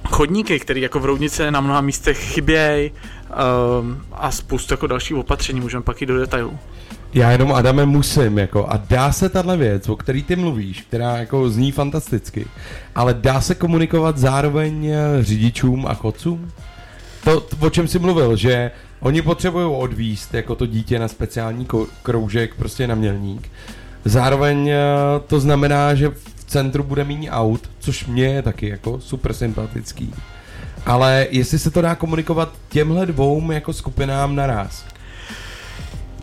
chodníky, které jako v Roudnici na mnoha místech chybějí um, a spoustu jako dalších opatření, můžeme pak jít do detailů. Já jenom Adame musím, jako, a dá se tahle věc, o který ty mluvíš, která jako zní fantasticky, ale dá se komunikovat zároveň eh, řidičům a chodcům? To, o čem jsi mluvil, že oni potřebují odvíst jako to dítě na speciální kroužek, prostě na mělník. Zároveň eh, to znamená, že v centru bude méně aut, což mě je taky jako super sympatický. Ale jestli se to dá komunikovat těmhle dvou jako skupinám naraz.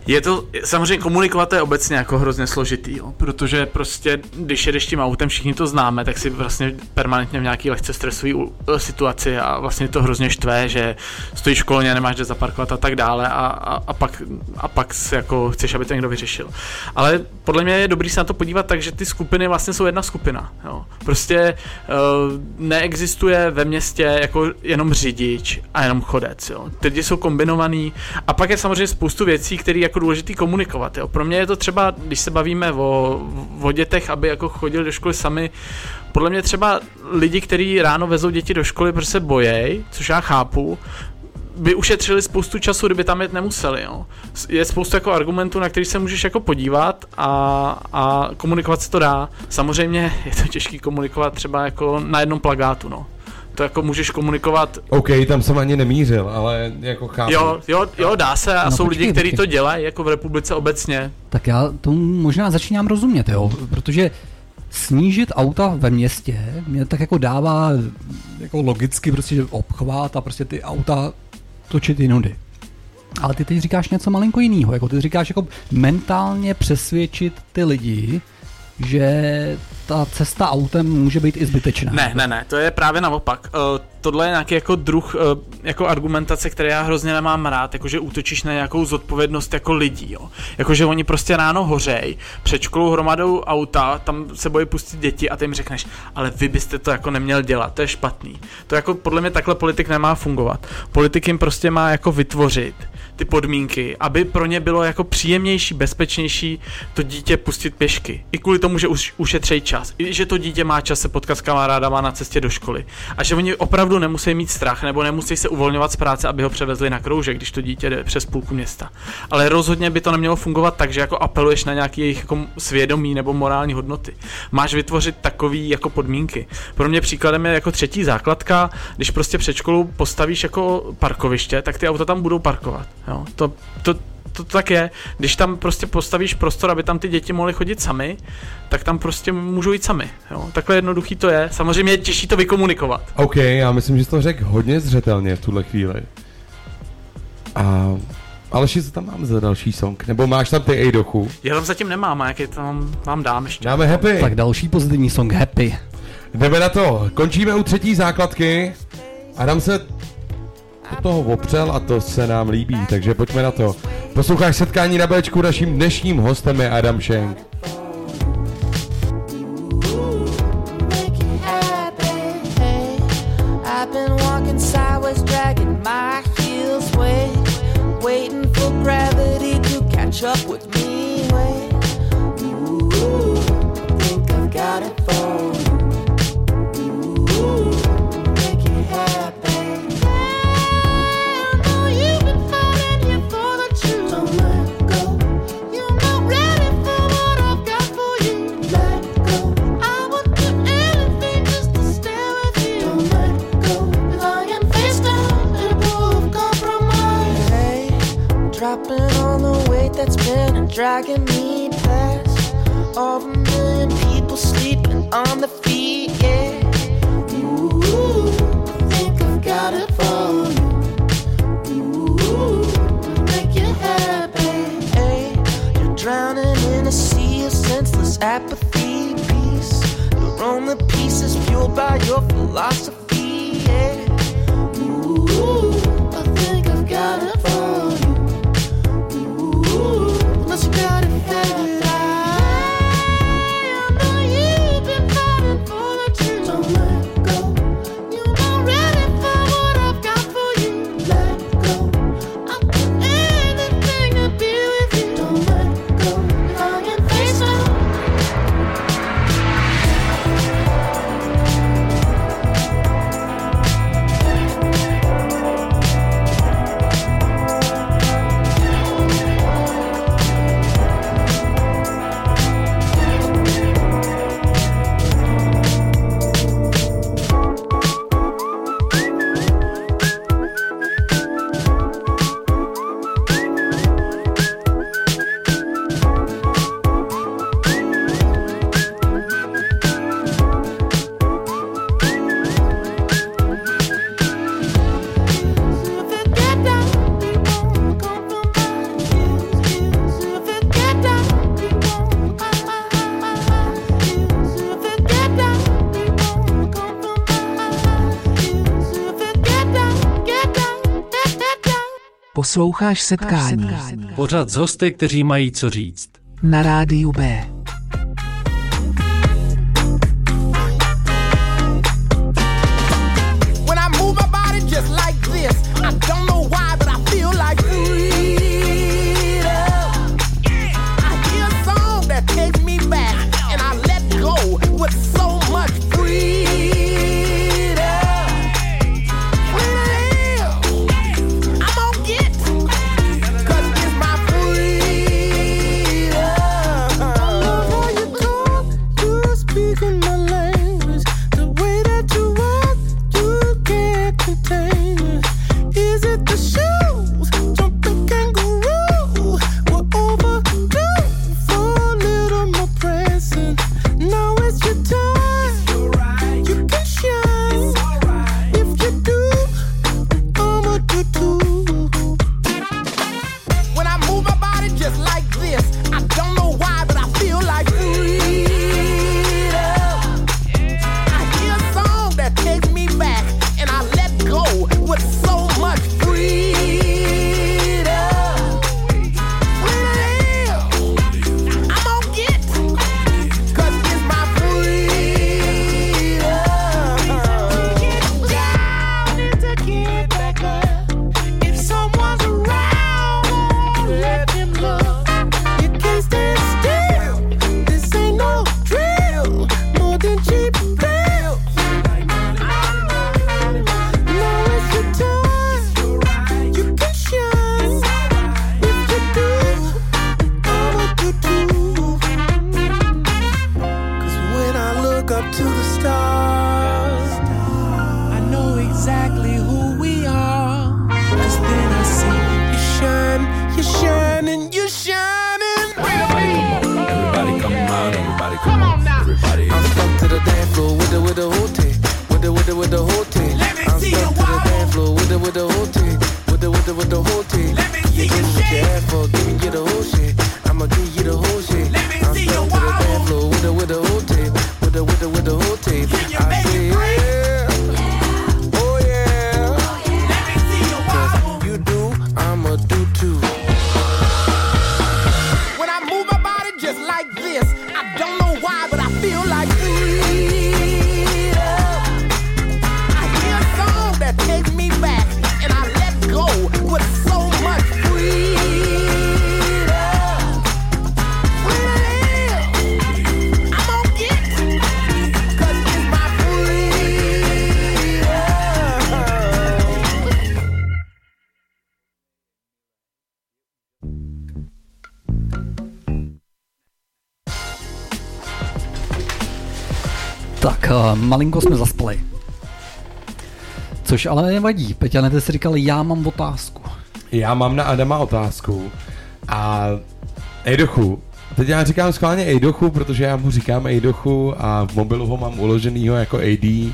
Je to, samozřejmě komunikovat je obecně jako hrozně složitý, jo, protože prostě, když jedeš tím autem, všichni to známe, tak si vlastně permanentně v nějaký lehce stresové situaci a vlastně to hrozně štve, že stojíš školně, nemáš kde zaparkovat a tak dále a, a, a, pak, a pak si jako chceš, aby to někdo vyřešil. Ale podle mě je dobrý se na to podívat tak, že ty skupiny vlastně jsou jedna skupina. Jo. Prostě uh, neexistuje ve městě jako jenom řidič a jenom chodec. Jo. Ty lidi jsou kombinovaný a pak je samozřejmě spoustu věcí, které jako důležitý komunikovat. Jo. Pro mě je to třeba, když se bavíme o, o dětech, aby jako chodili do školy sami, podle mě třeba lidi, kteří ráno vezou děti do školy, protože se bojejí, což já chápu, by ušetřili spoustu času, kdyby tam jet nemuseli. Jo. Je spoustu jako argumentů, na který se můžeš jako podívat a, a komunikovat se to dá. Samozřejmě je to těžký komunikovat třeba jako na jednom plagátu. No. To jako můžeš komunikovat OK, tam jsem ani nemířil, ale jako chápu. Jo, jo, jo, dá se a No, jsou počkej, lidi, kteří to dělají, jako v republice obecně. Tak já tomu možná začínám rozumět, jo, protože snížit auta ve městě mě tak jako dává jako logicky prostě obchvat a prostě ty auta točit jinudy. Ale ty teď říkáš něco malinko jiného, jako ty říkáš jako mentálně přesvědčit ty lidi, že ta cesta autem může být i zbytečná. Ne, ne, ne, to je právě naopak. Uh, tohle je nějaký jako druh uh, jako argumentace, které já hrozně nemám rád, jakože útočíš na nějakou zodpovědnost jako lidí, jo. Jakože oni prostě ráno hořej, před školou hromadou auta, tam se bojí pustit děti a ty jim řekneš, ale vy byste to jako neměl dělat, to je špatný. To jako podle mě takhle politik nemá fungovat. Politik jim prostě má jako vytvořit ty podmínky, aby pro ně bylo jako příjemnější, bezpečnější to dítě pustit pěšky. I kvůli tomu, že už ušetří čas. I že to dítě má čas se potkat s kamarádama na cestě do školy. A že oni opravdu nemusí mít strach nebo nemusí se uvolňovat z práce, aby ho převezli na kroužek, když to dítě jde přes půlku města. Ale rozhodně by to nemělo fungovat tak, že jako apeluješ na nějaké jejich jako svědomí nebo morální hodnoty. Máš vytvořit takový jako podmínky. Pro mě příkladem je jako třetí základka, když prostě před školou postavíš jako parkoviště, tak ty auta tam budou parkovat. Jo? To, to, to tak je. Když tam prostě postavíš prostor, aby tam ty děti mohly chodit sami, tak tam prostě můžou jít sami. Jo? Takhle jednoduchý to je. Samozřejmě je těžší to vykomunikovat. OK, já myslím, že jsi to řekl hodně zřetelně v tuhle chvíli. A Aleši, co tam máme za další song? Nebo máš tam ty Eidochu? Já tam zatím nemám, a jaký tam vám dám ještě. Dáme happy. Tak další pozitivní song Happy. Jdeme na to. Končíme u třetí základky. Adam se do toho opřel a to se nám líbí, takže pojďme na to. Posloucháš setkání na Bčku, naším dnešním hostem je Adam Schenk. up with me when you think I've got it for dropping on the weight that's been dragging me past. All the million people sleeping on the feet, yeah. Ooh, think I've got it for you. Ooh, make you happy. Hey, you're drowning in a sea of senseless apathy. Peace, your only peace is fueled by your philosophy. Posloucháš setkání. Pořád z hosty, kteří mají co říct. Na rádiu B. malinko jsme zaspali. Což ale nevadí. Peťane, ty jsi říkal, já mám otázku. Já mám na Adama otázku. A Ejdochu, teď já říkám schválně Ejdochu, protože já mu říkám Ejdochu a v mobilu ho mám uloženýho jako AD,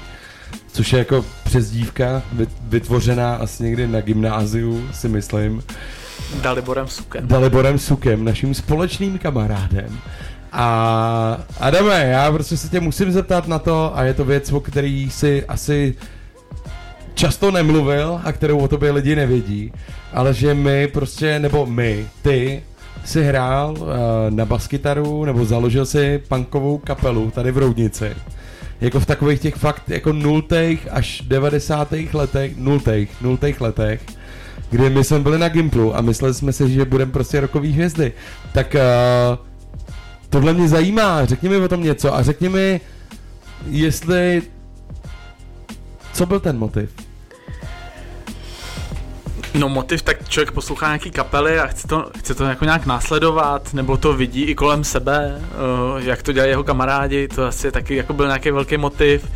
což je jako přezdívka vyt- vytvořená asi někdy na gymnáziu, si myslím. Daliborem Sukem. Daliborem Sukem, naším společným kamarádem. A Adame, já prostě se tě musím zeptat na to, a je to věc, o který si asi často nemluvil a kterou o tobě lidi nevědí, ale že my prostě, nebo my, ty, si hrál uh, na baskytaru nebo založil si punkovou kapelu tady v Roudnici. Jako v takových těch fakt jako nultých až 90. letech, nultých, nultých letech, kdy my jsme byli na Gimplu a mysleli jsme si, že budeme prostě rokový hvězdy. Tak uh, tohle mě zajímá, řekni mi o tom něco a řekni mi, jestli... Co byl ten motiv? No motiv, tak člověk poslouchá nějaký kapely a chce to, chce to jako nějak následovat, nebo to vidí i kolem sebe, uh, jak to dělají jeho kamarádi, to asi taky jako byl nějaký velký motiv.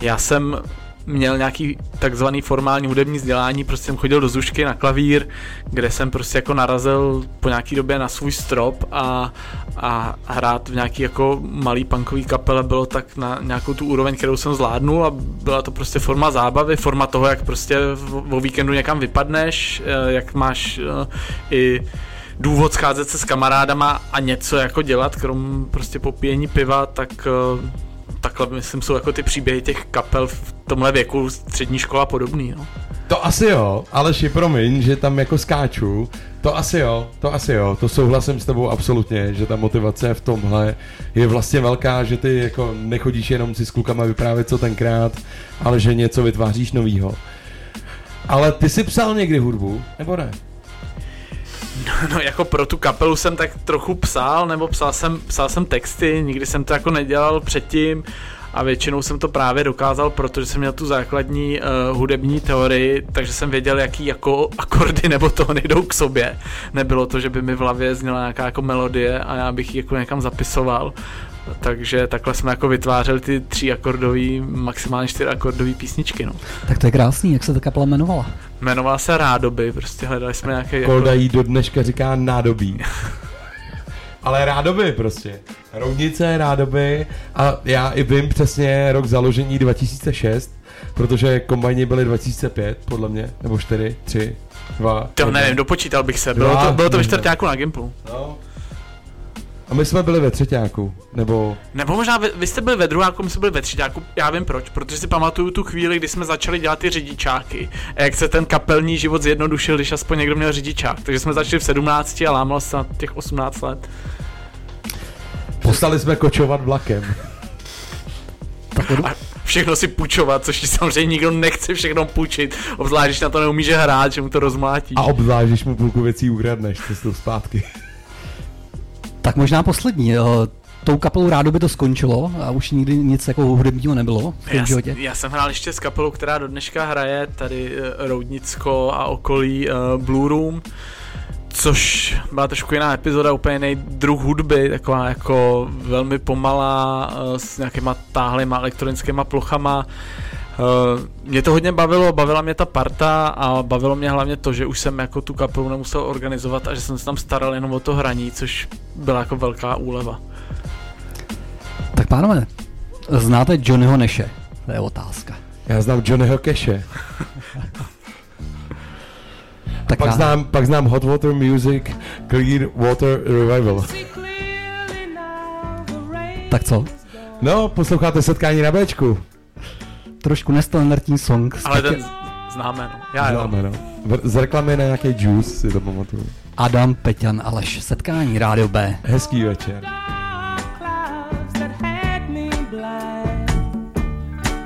Já jsem měl nějaký takzvaný formální hudební vzdělání, prostě jsem chodil do Zušky na klavír, kde jsem prostě jako narazil po nějaký době na svůj strop a, a hrát v nějaký jako malý punkový kapele bylo tak na nějakou tu úroveň, kterou jsem zvládnul a byla to prostě forma zábavy, forma toho, jak prostě o víkendu někam vypadneš, eh, jak máš eh, i důvod scházet se s kamarádama a něco jako dělat, krom prostě popíjení piva, tak eh, takhle myslím jsou jako ty příběhy těch kapel v tomhle věku, střední škola podobný, no. To asi jo, ale si promiň, že tam jako skáču. To asi jo, to asi jo, to souhlasím s tebou absolutně, že ta motivace v tomhle je vlastně velká, že ty jako nechodíš jenom si s klukama vyprávět co tenkrát, ale že něco vytváříš novýho. Ale ty jsi psal někdy hudbu, nebo ne? No jako pro tu kapelu jsem tak trochu psal, nebo psal jsem, psal jsem texty, nikdy jsem to jako nedělal předtím a většinou jsem to právě dokázal, protože jsem měl tu základní uh, hudební teorii, takže jsem věděl, jaký jako akordy nebo tóny jdou k sobě. Nebylo to, že by mi v hlavě zněla nějaká jako melodie a já bych ji jako někam zapisoval. Takže takhle jsme jako vytvářeli ty tři akordový, maximálně čtyři akordové písničky. No. Tak to je krásný, jak se ta kapela jmenovala. Jmenovala se Rádoby, prostě hledali jsme nějaké... Kolda jí do dneška říká nádobí. Ale rádoby prostě. Roudnice, rádoby a já i vím přesně rok založení 2006, protože kombajny byly 2005, podle mě, nebo 4, 3, 2. To nevím, dopočítal bych se. Bylo Dva, to, bylo to ve možná. čtvrtáku na Gimplu. No. A my jsme byli ve třetíku, nebo Nebo možná vy, vy jste byli ve druháku, my jsme byli ve třetíku, já vím proč, protože si pamatuju tu chvíli, kdy jsme začali dělat ty řidičáky a jak se ten kapelní život zjednodušil, když aspoň někdo měl řidičák. Takže jsme začali v 17 a lámal se na těch 18 let. postali jsme kočovat vlakem. A všechno si půjčovat, což ti samozřejmě nikdo nechce všechno půjčit, obzvlášť když na to neumíš hrát, že mu to rozmlátí. A obzvlášť, když mu půlku věcí ukradneš cestou zpátky. Tak možná poslední. eh, Tou kapelou rádo by to skončilo a už nikdy nic jako hudebního nebylo v tom Já, životě. já jsem hrál ještě s kapelou, která do dneška hraje tady eh, Roudnicko a okolí uh, Blue Room, což byla trošku jiná epizoda, úplně jiný druh hudby, taková jako velmi pomalá, uh, s nějakýma táhlýma elektronickýma plochama. Uh, mě to hodně bavilo, bavila mě ta parta a bavilo mě hlavně to, že už jsem jako tu kapelu nemusel organizovat a že jsem se tam staral jenom o to hraní, což byla jako velká úleva. Tak pánové, znáte Johnnyho Neše? To je otázka. Já znám Johnnyho Cache. Tak Pak já- znám, pak znám Hot Water Music, Clear Water Revival. Tak co? No, posloucháte setkání na Bčku. Trošku nestandardní song. Ale ten známe, no. Já jo. Známe, no. Z reklamy na nějaký juice si to pamatuju. Adam, Peťan, Aleš, setkání Rádio B. Hezký večer.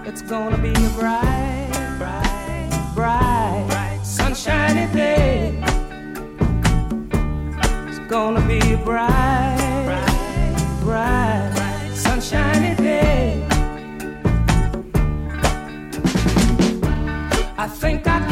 It's gonna be a bright, bright, bright, sunshiny day. It's gonna be a bright, I think I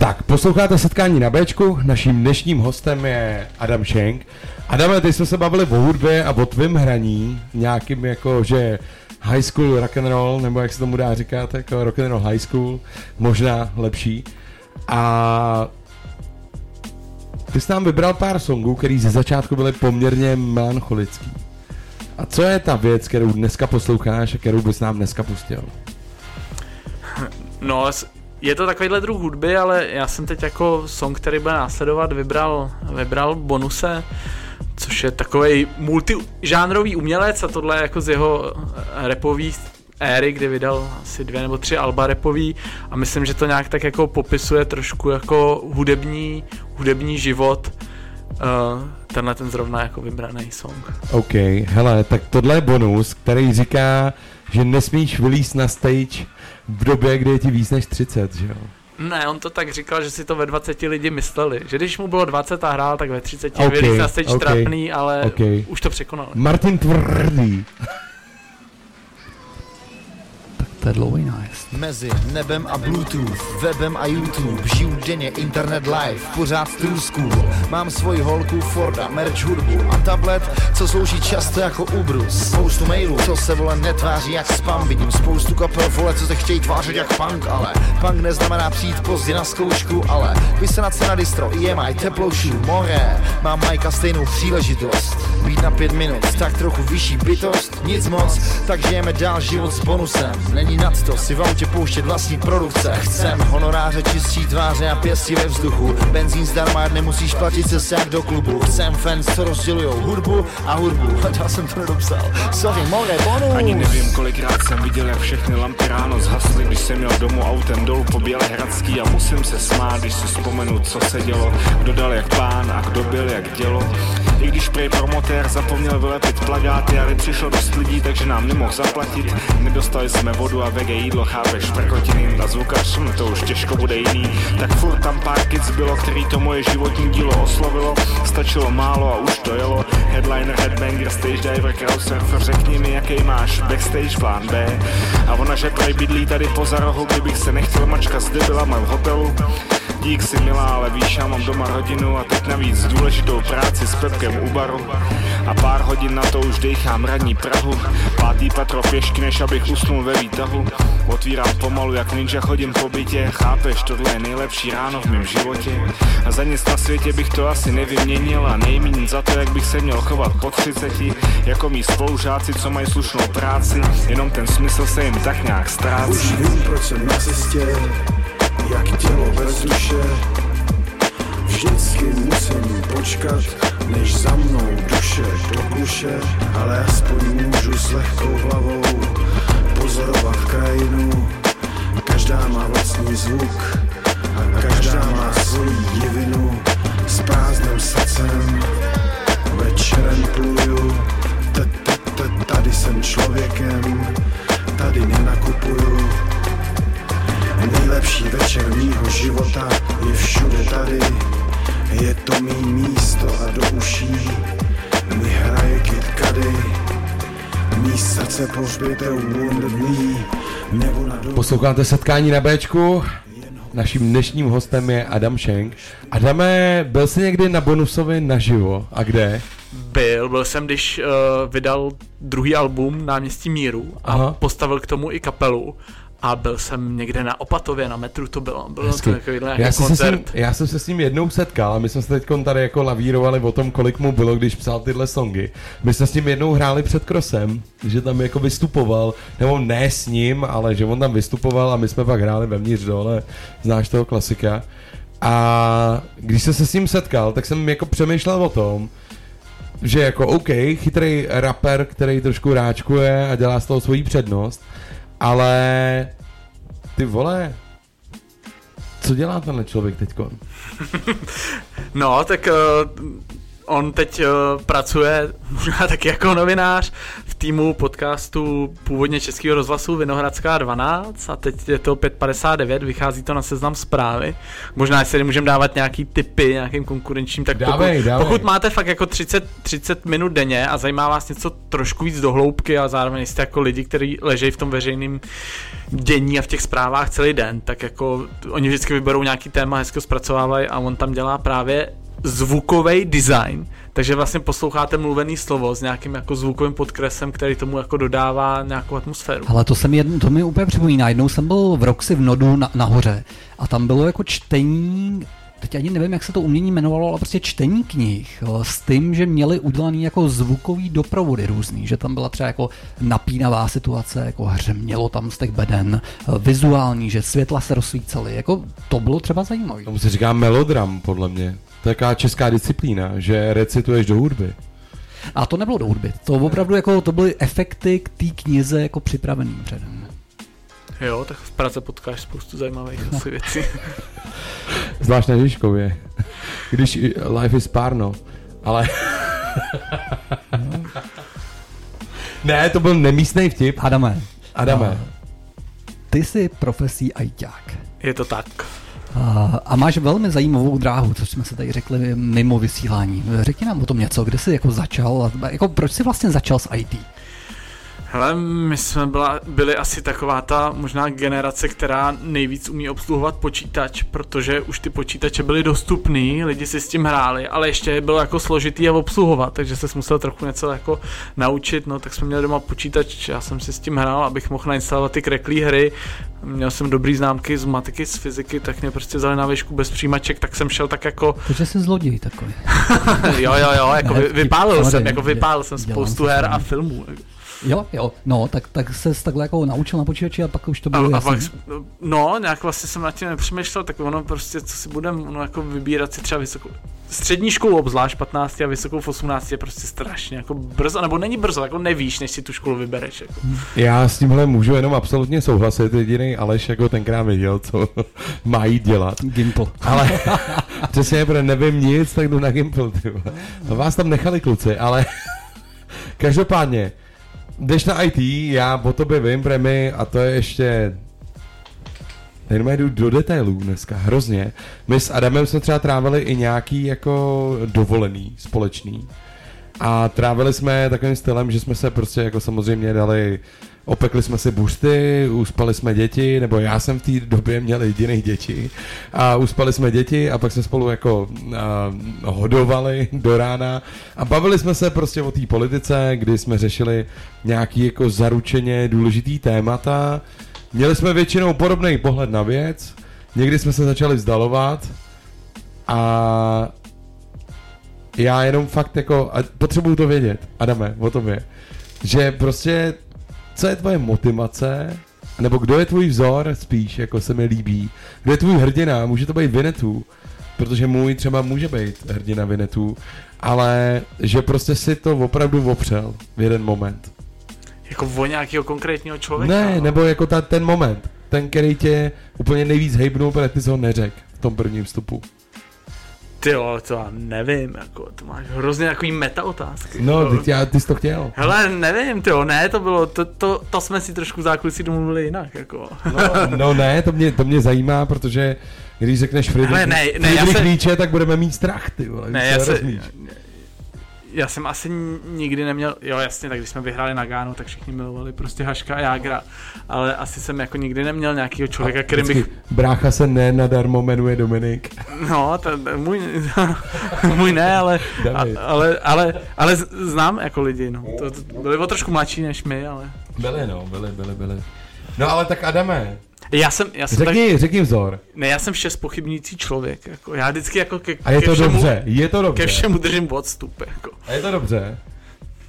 Tak, posloucháte setkání na Bčku, naším dnešním hostem je Adam Schenk. Adame, teď jsme se bavili o hudbě a o tvém hraní, nějakým jako, že high school rock and roll, nebo jak se tomu dá říkat, jako rock and roll high school, možná lepší. A ty jsi nám vybral pár songů, který ze začátku byly poměrně melancholický. A co je ta věc, kterou dneska posloucháš a kterou bys nám dneska pustil? No, je to takovýhle druh hudby, ale já jsem teď jako song, který bude následovat, vybral, vybral Bonuse, což je takový multižánrový umělec a tohle je jako z jeho eh, repový éry, kdy vydal asi dvě nebo tři alba repový a myslím, že to nějak tak jako popisuje trošku jako hudební, hudební život uh, tenhle ten zrovna jako vybraný song. OK, hele, tak tohle je bonus, který říká, že nesmíš vylíst na stage v době, kdy je ti víc než 30, že jo? Ne, on to tak říkal, že si to ve 20 lidi mysleli. Že když mu bylo 20 a hrál, tak ve 30 OK, okay, na stage OK, trapný, ale OK. už to překonal. Martin Tvrdý. To je dlouhý nájezd. Mezi nebem a Bluetooth, webem a YouTube. Žiju denně internet live, pořád true school Mám svoji holku Forda, merch hudbu A tablet, co slouží často jako ubrus Spoustu mailů, co se vole netváří jak spam. Vidím spoustu kapel vole, co se chtějí tvářit jak punk Ale punk neznamená přijít pozdě na zkoušku Ale vysenat se na distro, EMI, teplou shoe, more. Mám Majka stejnou příležitost. Být na pět minut, tak trochu vyšší bytost. Nic moc, tak žijeme dál život s bonusem. Není nad to si v autě pouštět vlastní produkce. Chcem honoráře, čistší tváře a pěstí ve vzduchu. Benzín zdarma, nemusíš platit se jak do klubu. Chcem fans, co rozdělujou hudbu a hudbu. Já jsem to nedopsal. Sorry, more, bonus. Ani nevím, kolikrát jsem viděl, jak všechny lampy ráno zhasly, když jsem jel domů autem dolů po Bělehradský a musím se smát, když si vzpomenu, co se dělo, kdo dal jak pán a kdo byl jak dělo. I když prej promotér zapomněl vylepit plagáty, ale přišlo dost lidí, takže nám nemohl zaplatit. Nedostali jsme vodu a vege jídlo, chápeš, prkotiny a zvukař, hm, to už těžko bude jiný. Tak furt tam pár kids bylo, který to moje životní dílo oslovilo, stačilo málo a už to jelo. Headliner, headbanger, stage diver, crowdsurfer, řekni mi, jaký máš backstage plán B. A ona, že prej bydlí tady poza rohu, kdybych se nechtěl mačka s debilama v hotelu. Dík si milá, ale víš, já mám doma rodinu a teď navíc důležitou práci s Pepkem u baru. A pár hodin na to už dejchám ranní Prahu. Pátý patro pěšky, než abych usnul ve výtahu. Otvírám pomalu, jak ninja chodím po bytě. Chápeš, tohle je nejlepší ráno v mém životě. A za nic na světě bych to asi nevyměnil a nejméně za to, jak bych se měl chovat po 30. Jako mý spolužáci, co mají slušnou práci. Jenom ten smysl se jim tak nějak Už ztrácí. vím, proč jsem na cestě, jak tělo bez duše. Vždycky musím počkat, než za mnou duše do kuše, ale aspoň můžu s lehkou hlavou pozorovat krajinu. Každá má vlastní zvuk a každá má svoji divinu. S prázdným srdcem večerem pluju, tady jsem člověkem, tady nenakupuju. Nejlepší večer mýho života je všude tady, je to mý místo a do uší mi hraje Kid. Srdce pohřběte nebo na. Posloucháte setkání na Bčku. Naším dnešním hostem je Adam Schenk. Adame, byl jsi někdy na bonusovi naživo? A kde? Byl, byl jsem, když uh, vydal druhý album Náměstí míru a Aha. postavil k tomu i kapelu. A byl jsem někde na Opatově, na metru to bylo, bylo Hezky. to takovýhle Já jsem, se s ním, koncert. já jsem se s ním jednou setkal a my jsme se teď tady jako lavírovali o tom, kolik mu bylo, když psal tyhle songy. My jsme s ním jednou hráli před krosem, že tam jako vystupoval, nebo ne s ním, ale že on tam vystupoval a my jsme pak hráli vevnitř dole, znáš toho klasika. A když jsem se s ním setkal, tak jsem jako přemýšlel o tom, že jako OK, chytrý rapper, který trošku ráčkuje a dělá z toho svoji přednost, ale ty vole, co dělá tenhle člověk teďko? No, tak uh, on teď uh, pracuje možná taky jako novinář v týmu podcastu původně Českého rozhlasu Vinohradská 12 a teď je to 5.59, vychází to na seznam zprávy. Možná, jestli můžeme dávat nějaký tipy nějakým konkurenčním, tak Dávej, pokud, dávej. pokud máte fakt jako 30, 30 minut denně a zajímá vás něco trošku víc do hloubky a zároveň jste jako lidi, kteří ležejí v tom veřejném dění a v těch zprávách celý den, tak jako oni vždycky vyberou nějaký téma, hezky zpracovávají a on tam dělá právě zvukový design, takže vlastně posloucháte mluvený slovo s nějakým jako zvukovým podkresem, který tomu jako dodává nějakou atmosféru. Ale to, jsem jedno, to mi úplně připomíná. Jednou jsem byl v Roxy v Nodu na, nahoře a tam bylo jako čtení, teď ani nevím, jak se to umění jmenovalo, ale prostě čtení knih s tím, že měli udělaný jako zvukový doprovody různý, že tam byla třeba jako napínavá situace, jako hřmělo tam z těch beden, vizuální, že světla se rozsvícely, jako to bylo třeba zajímavé. Tomu se říká melodram, podle mě. Taková česká disciplína, že recituješ do hudby. A to nebylo do hudby, to opravdu jako, to byly efekty k té knize jako připravený předem. Jo, tak v Praze potkáš spoustu zajímavých asi věcí. Zvlášť na Žižkově. Když life is párno. Ale... ne, to byl nemístný vtip. Adame. Adame. Ty jsi profesí ajťák. Je to tak. A, a máš velmi zajímavou dráhu, což jsme se tady řekli mimo vysílání. Řekni nám o tom něco, kde jsi jako začal, jako proč jsi vlastně začal s IT? Hele, my jsme byla, byli asi taková ta možná generace, která nejvíc umí obsluhovat počítač, protože už ty počítače byly dostupný, lidi si s tím hráli, ale ještě je bylo jako složitý je obsluhovat, takže se musel trochu něco jako naučit, no tak jsme měli doma počítač, já jsem si s tím hrál, abych mohl nainstalovat ty kreklý hry, měl jsem dobrý známky z matiky, z fyziky, tak mě prostě vzali na výšku bez přijímaček, tak jsem šel tak jako Takže jsi zloděj takový. jo, jo, jo, jako Ne, vy, vypálil jsem, jako vypálil jsem spoustu her a filmů. Jo, jo, no, tak, tak se takhle jako naučil na počítači a pak už to bylo A, a jasný. pak, no, nějak vlastně jsem nad tím nepřemýšlel, tak ono prostě, co si budem, ono jako vybírat si třeba vysokou, střední školu obzvlášť 15 a vysokou v 18 je prostě strašně jako brzo, nebo není brzo, jako nevíš, než si tu školu vybereš. Jako. Já s tímhle můžu jenom absolutně souhlasit. Jediný Aleš jako tenkrát věděl, co má jít dělat. Gimple. Ale přesně, protože nevím nic, tak jdu na Gimple. A vás tam nechali kluci, ale každopádně, jdeš na IT, já o tobě vím, Premy, a to je ještě Jenom jdu do detailů dneska, hrozně. My s Adamem jsme třeba trávili i nějaký jako dovolený společný. A trávili jsme takovým stylem, že jsme se prostě jako samozřejmě dali, opekli jsme si buřty, uspali jsme děti, nebo já jsem v té době měl jediný děti. A uspali jsme děti a pak jsme spolu jako a, hodovali do rána a bavili jsme se prostě o té politice, kdy jsme řešili nějaký jako zaručeně důležitý témata. Měli jsme většinou podobný pohled na věc, někdy jsme se začali vzdalovat a já jenom fakt jako, potřebuju to vědět, Adame, o tobě, že prostě, co je tvoje motivace, nebo kdo je tvůj vzor spíš, jako se mi líbí, kdo je tvůj hrdina, může to být Vinetu, protože můj třeba může být hrdina Vinetu, ale že prostě si to opravdu opřel v jeden moment. Jako o nějakého konkrétního člověka. Ne, no. nebo jako ta, ten moment, ten, který tě úplně nejvíc hejbnul, protože ty jsi ho neřekl v tom prvním vstupu. Ty jo, to já nevím, jako, to máš hrozně takový meta otázky. No, teď já, ty jsi to chtěl. Hele, nevím, ty jo, ne, to bylo, to, to, to jsme si trošku v zákulisí domluvili jinak, jako. No, no ne, to mě, to mě zajímá, protože když řekneš Friedrich, ne, ne, já Friedrich se- Nietzsche, tak budeme mít strach, ty vole. Ne, já se? Já jsem asi nikdy neměl, jo jasně, tak když jsme vyhráli na Gánu, tak všichni milovali prostě Haška a Jágra, ale asi jsem jako nikdy neměl nějakého člověka, kterým bych, Brácha se ne nadarmo jmenuje Dominik. no, ten, můj, můj ne, ale, a, ale, ale, ale znám jako lidi, no, to, to byli o trošku mladší než my, ale Byli, no, byli, byli, byli. No ale tak Adame, Já jsem, já jsem řekni, tak, řekni vzor. ne, já jsem vše spochybnící člověk, jako, já vždycky jako ke, A je ke to všemu, dobře, je to dobře. Ke všemu držím odstup, jako. A je to dobře.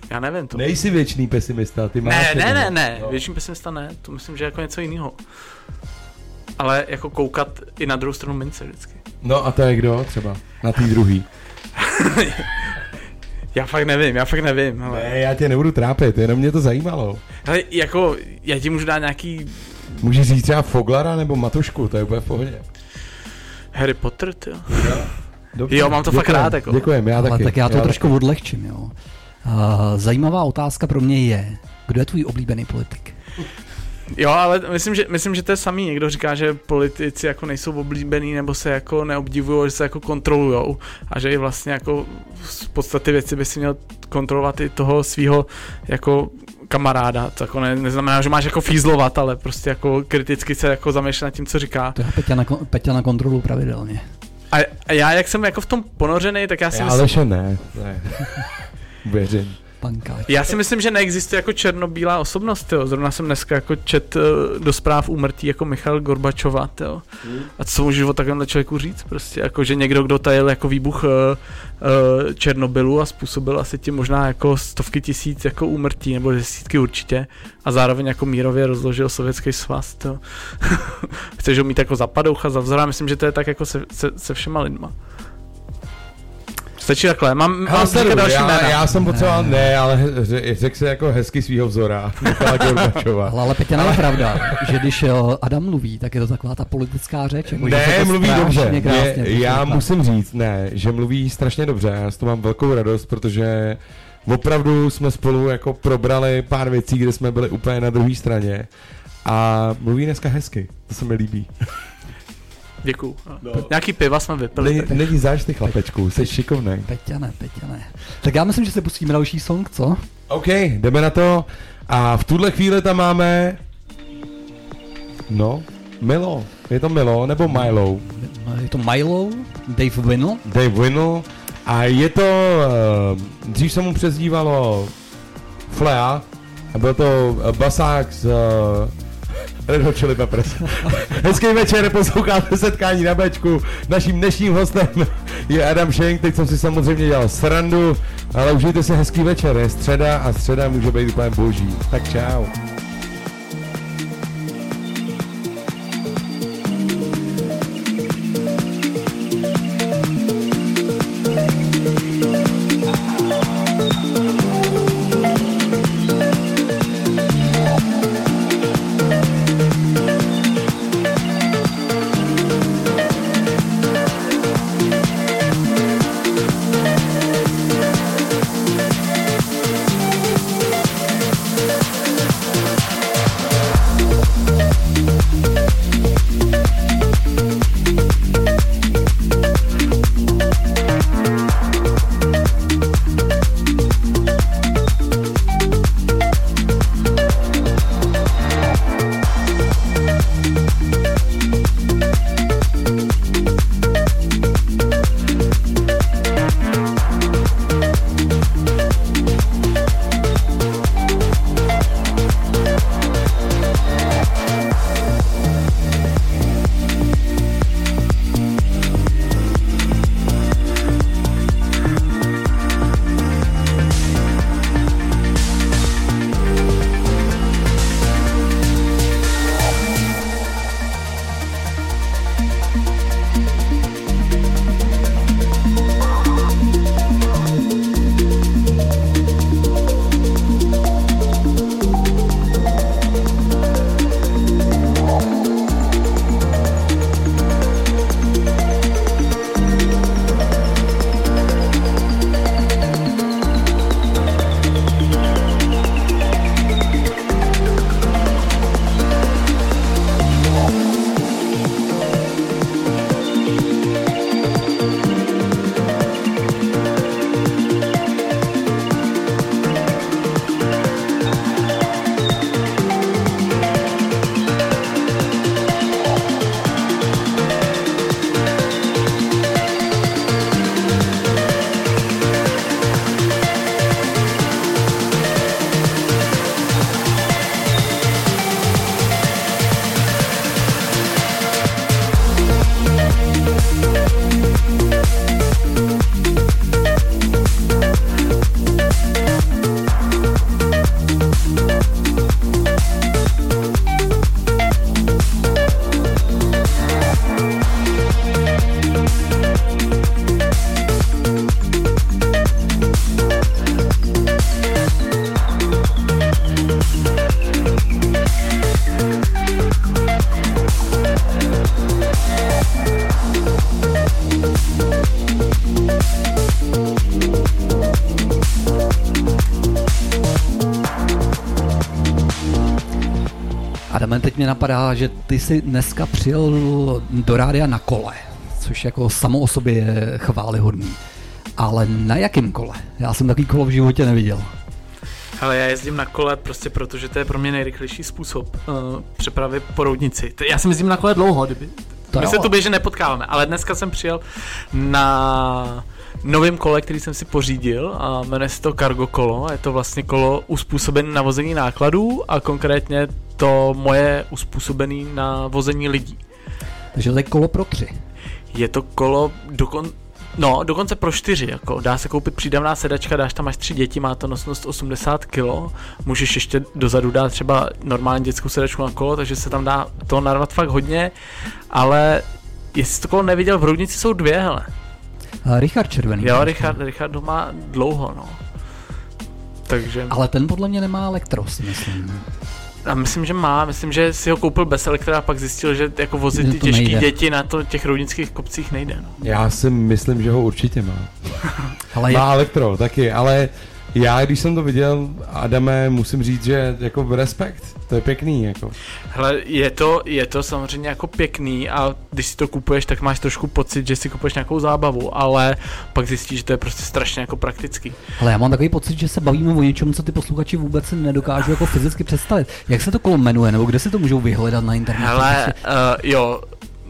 Já nevím to. Nejsi věčný pesimista, ty máš... Ne, ne, ne, ne, No. většinou pesimista ne, to myslím, že je jako něco jiného. Ale jako koukat i na druhou stranu mince vždycky. No a to je kdo třeba? Na tý druhý. Já fakt nevím, já fakt nevím, ale... Ne, já tě nebudu trápit, jenom mě to zajímalo. Ale jako, já ti můžu dát nějaký Můžeš říct třeba Foglara nebo Matušku, to je úplně v pohodě. Harry Potter, jo. Dobře, Jo, mám to fakt děkujem, rád, jako. Děkujem, já Ale taky. tak já to já trošku odlehčím, jo. Uh, zajímavá otázka pro mě je, kdo je tvůj oblíbený politik? Jo, ale myslím že, myslím, že to je samý. Někdo říká, že politici jako nejsou oblíbený nebo se jako neobdivují, že se jako kontrolujou a že i vlastně jako z podstaty věci by si měl kontrolovat i toho svého jako kamaráda. To jako ne, neznamená, že máš jako fízlovat, ale prostě jako kriticky se jako zamýšlet nad tím, co říká. To je Peťa na, Peťa na kontrolu pravidelně. A, a já, jak jsem jako v tom ponořený, tak já si Já myslím, Aleše ne, ne. Věřím. Pankáč. Já si myslím, že neexistuje jako černobílá osobnost, jo. Zrovna jsem dneska jako čet eh, do zpráv úmrtí jako Michal Gorbačova, jo. A co můžeš o takovémhle člověku říct? Prostě jako, že někdo, kdo tajil jako výbuch uh, uh, Černobylu a způsobil asi tím možná jako stovky tisíc jako úmrtí, nebo desítky určitě, a zároveň jako mírově rozložil sovětský svaz, jo. Chceš ho mít jako za padoucha, za vzora, myslím, že to je tak jako se, se, se všema lidma. Stačí takhle, mám, Hele, mám další já, jména. já jsem potřeboval, ne, ale řekl se jako hezky svýho vzora, Michala Gorbačova. Ale, ale Peťa, není pravda, že když jo, Adam mluví, tak je to taková ta politická řeč. Jako, že Ne, to mluví dobře. krásně Je, já poslouchá. musím říct, ne, že mluví strašně dobře. Já z toho mám velkou radost, protože opravdu jsme spolu jako probrali pár věcí, kde jsme byli úplně na druhé straně. A mluví dneska hezky, to se mi líbí. Děkuju. No. Nějaký piva jsme vypili. Ne, není záž ty chlapečku, jsi šikovnej. Peťa ne, Peťa ne. Tak já myslím, že se pustíme další song, co? OK, jdeme na to. A v tuhle chvíli tam máme... No, Milo. Je to Milo nebo Milo? Je to Milo, Dave Winnel. Dave Winnel. A je to... Uh, dřív se mu přezdívalo Flea. A byl to eh, basák z... Red Hot Chili Peppers. Hezký večer, posloucháte setkání na Bčku. Naším dnešním hostem je Adam Schenk. Teď jsem si samozřejmě dělal srandu, ale užijte si hezký večer. Je středa a středa může být úplně boží. Tak čau. Napadá, že ty jsi dneska přijel do rádia na kole, což jako samo o sobě je chválihodný. Ale na jakém kole? Já jsem takový kolo v životě neviděl. Ale já jezdím na kole prostě proto, že to je pro mě nejrychlejší způsob uh, přepravy po roudnici. Já si myslím na kole dlouho, kdyby. To My jo. se tu běžně nepotkáváme, ale dneska jsem přijel na novém kole, který jsem si pořídil a jmenuje se to Cargo kolo. Je to vlastně kolo uspůsobené na vození nákladů a konkrétně to moje uspůsobené na vození lidí. Takže to je kolo pro tři. Je to kolo dokon... No, dokonce pro čtyři, jako dá se koupit přídavná sedačka, dáš tam až tři děti, má to nosnost 80 kg, můžeš ještě dozadu dát třeba normální dětskou sedačku na kolo, takže se tam dá to narvat fakt hodně, ale jestli to kolo neviděl, v Roudnici jsou dvě, hele. A Richard Červený. Jo, Richard, Richard ho má dlouho, no. Takže... Ale ten podle mě nemá elektro, si myslím. A myslím, že má, myslím, že si ho koupil bez elektra a pak zjistil, že jako vozit ty těžké nejde. děti na to, těch roudnických kopcích nejde, no. Já si myslím, že ho určitě má. Ale má elektro taky, ale já, když jsem to viděl, Adame, musím říct, že jako respekt, to je pěkný, jako. Hele, je to, je to samozřejmě jako pěkný a když si to kupuješ, tak máš trošku pocit, že si kupuješ nějakou zábavu, ale pak zjistíš, že to je prostě strašně jako praktický. Ale já mám takový pocit, že se bavíme o něčem, co ty posluchači vůbec si nedokážou jako fyzicky představit. Jak se to kolo jmenuje, nebo kde si to můžou vyhledat na internetu? Hele, uh, jo,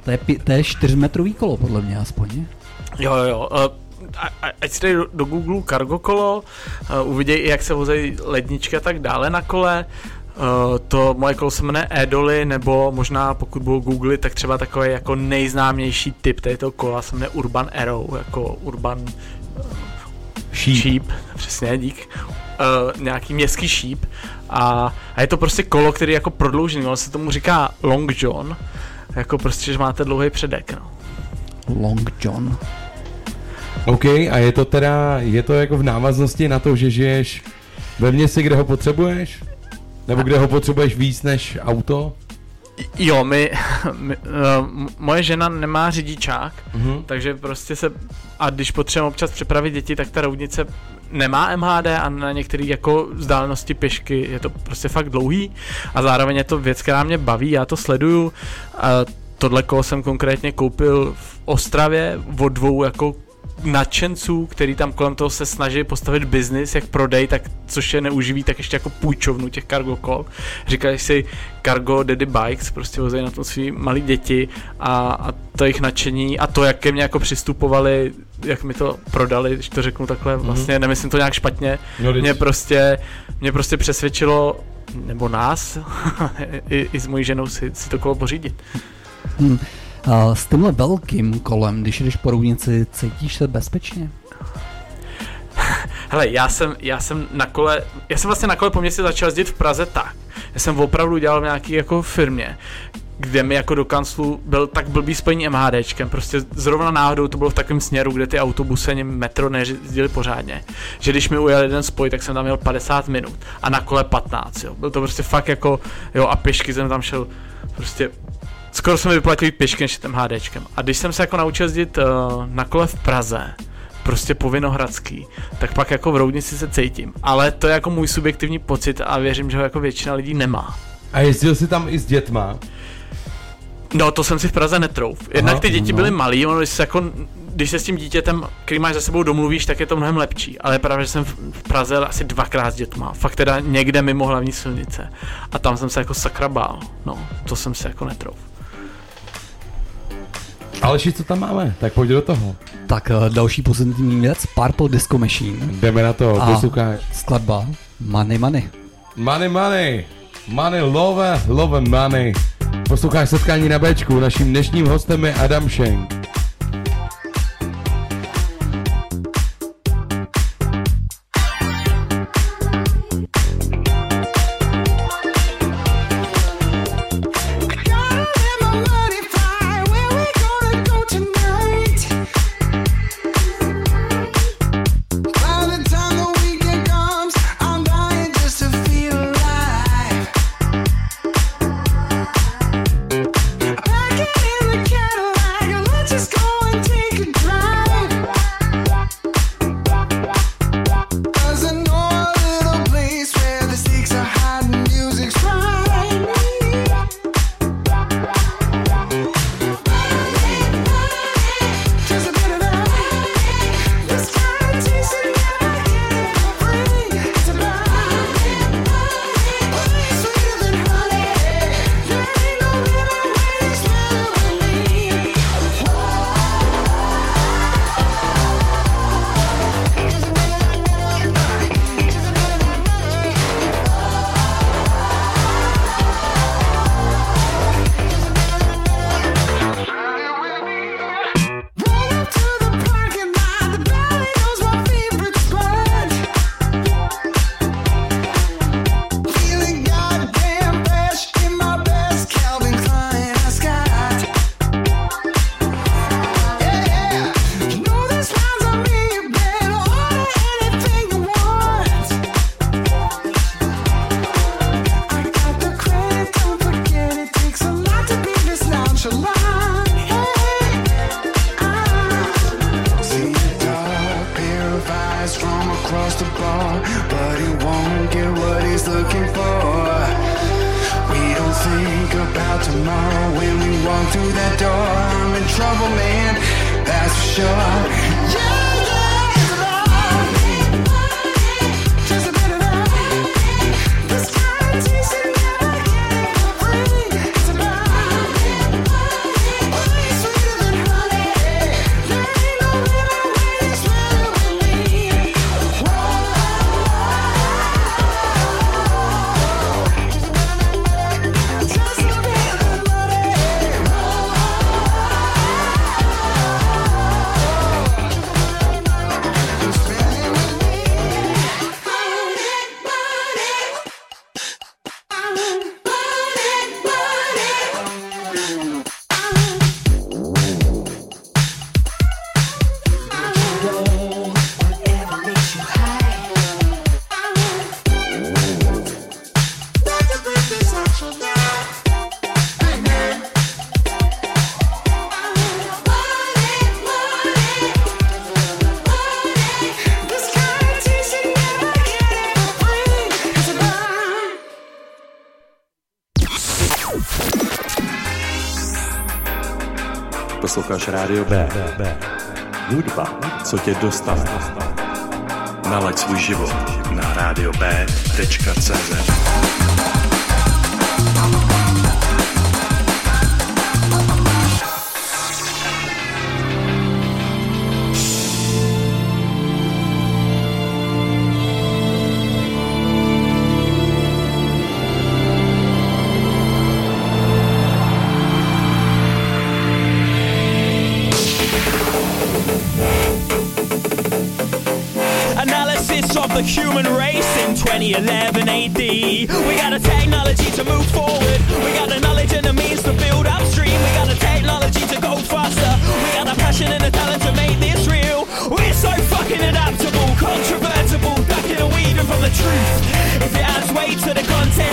To je, pi- to je čtyřmetrový kolo, podle mě aspoň. jo, jo, uh, a, a, ať si dají do, do Google cargo kolo, uh, uvidějí, jak se vozejí ledničky a tak dále na kole, Uh, to moje kolo se jmenuje Edoly, nebo možná pokud budou googlit, tak třeba takový jako nejznámější typ této kola se jmenuje Urban Arrow, jako Urban Sheep. Sheep, přesně, dík. Uh, nějaký městský šíp a, a je to prostě kolo, který je jako prodloužený, ono se tomu říká Long John, jako prostě, že máte dlouhý předek, no. Long John. OK, a je to teda, je to jako v návaznosti na to, že žiješ ve městě, kde ho potřebuješ? Nebo kde ho potřebuješ víc než auto? Jo, my, my uh, moje žena nemá řidičák, Mhm. takže prostě se, a když potřebujeme občas přepravit děti, tak ta roudnice nemá MHD a na některé jako vzdálenosti pěšky je to prostě fakt dlouhý a zároveň je to věc, která mě baví, já to sleduju a tohle kolo jsem konkrétně koupil v Ostravě od dvou jako nadšenců, který tam kolem toho se snaží postavit biznis, jak prodej, tak což je neuživí, tak ještě jako půjčovnu těch cargo kol. Říkají si cargo daddy bikes, prostě vozejí na tom svý malí děti a, a to jejich nadšení a to, jak ke mně jako přistupovali, jak mi to prodali, když to řeknu takhle, vlastně nemyslím to nějak špatně, No, mě prostě, mě prostě přesvědčilo, nebo nás, i, i s mojí ženou si, si to kolo pořídit. Hm. S tímhle velkým kolem, když jdeš po roudnici, cítíš se bezpečně? Hele, já jsem, já jsem na kole, já jsem vlastně na kole po městě začal jezdit v Praze tak. Já jsem opravdu dělal v nějaký jako firmě, kde mi jako do kanclu byl tak blbý spojení MHDčkem, prostě zrovna náhodou to bylo v takovém směru, kde ty autobusy ani metro nejezdili pořádně. Že když mi ujel jeden spoj, tak jsem tam měl 50 minut a na kole 15, jo. Byl to prostě fakt jako, jo a pěšky jsem tam šel prostě skoro jsme vyplatili pěšky než tím HDčkem. A když jsem se jako naučil jezdit uh, na kole v Praze, prostě po Vinohradský, tak pak jako v Roudnici se cítím. Ale to je jako můj subjektivní pocit a věřím, že ho jako většina lidí nemá. A jezdil jsi tam i s dětma? No, to jsem si v Praze netrouf. Jednak Aha, ty děti no. byly malý, ono, když se, jako, když se s tím dítětem, který máš za sebou domluvíš, tak je to mnohem lepší. Ale právě, že jsem v Praze asi dvakrát s dětma. Fakt teda někde mimo hlavní silnice. A tam jsem se jako sakra bál. No, to jsem se jako netrouf. Aleši, co tam máme? Tak pojď do toho. Tak eh, další pozitivní věc, Purple Disco Machine. Jdeme na to, A posloucháš. skladba Money Money. Money, money. Money, love, love money. Posloucháš setkání na Bčku. Naším dnešním hostem je Adam Schenk. Rádio B. Hudba, co tě dostane. 11 AD. We got a technology to move forward. We got the knowledge and the means to build upstream. We got the technology to go faster. We got the passion and the talent to make this real. We're so fucking adaptable, controvertible, ducking and weaving from the truth. If it adds weight to the content.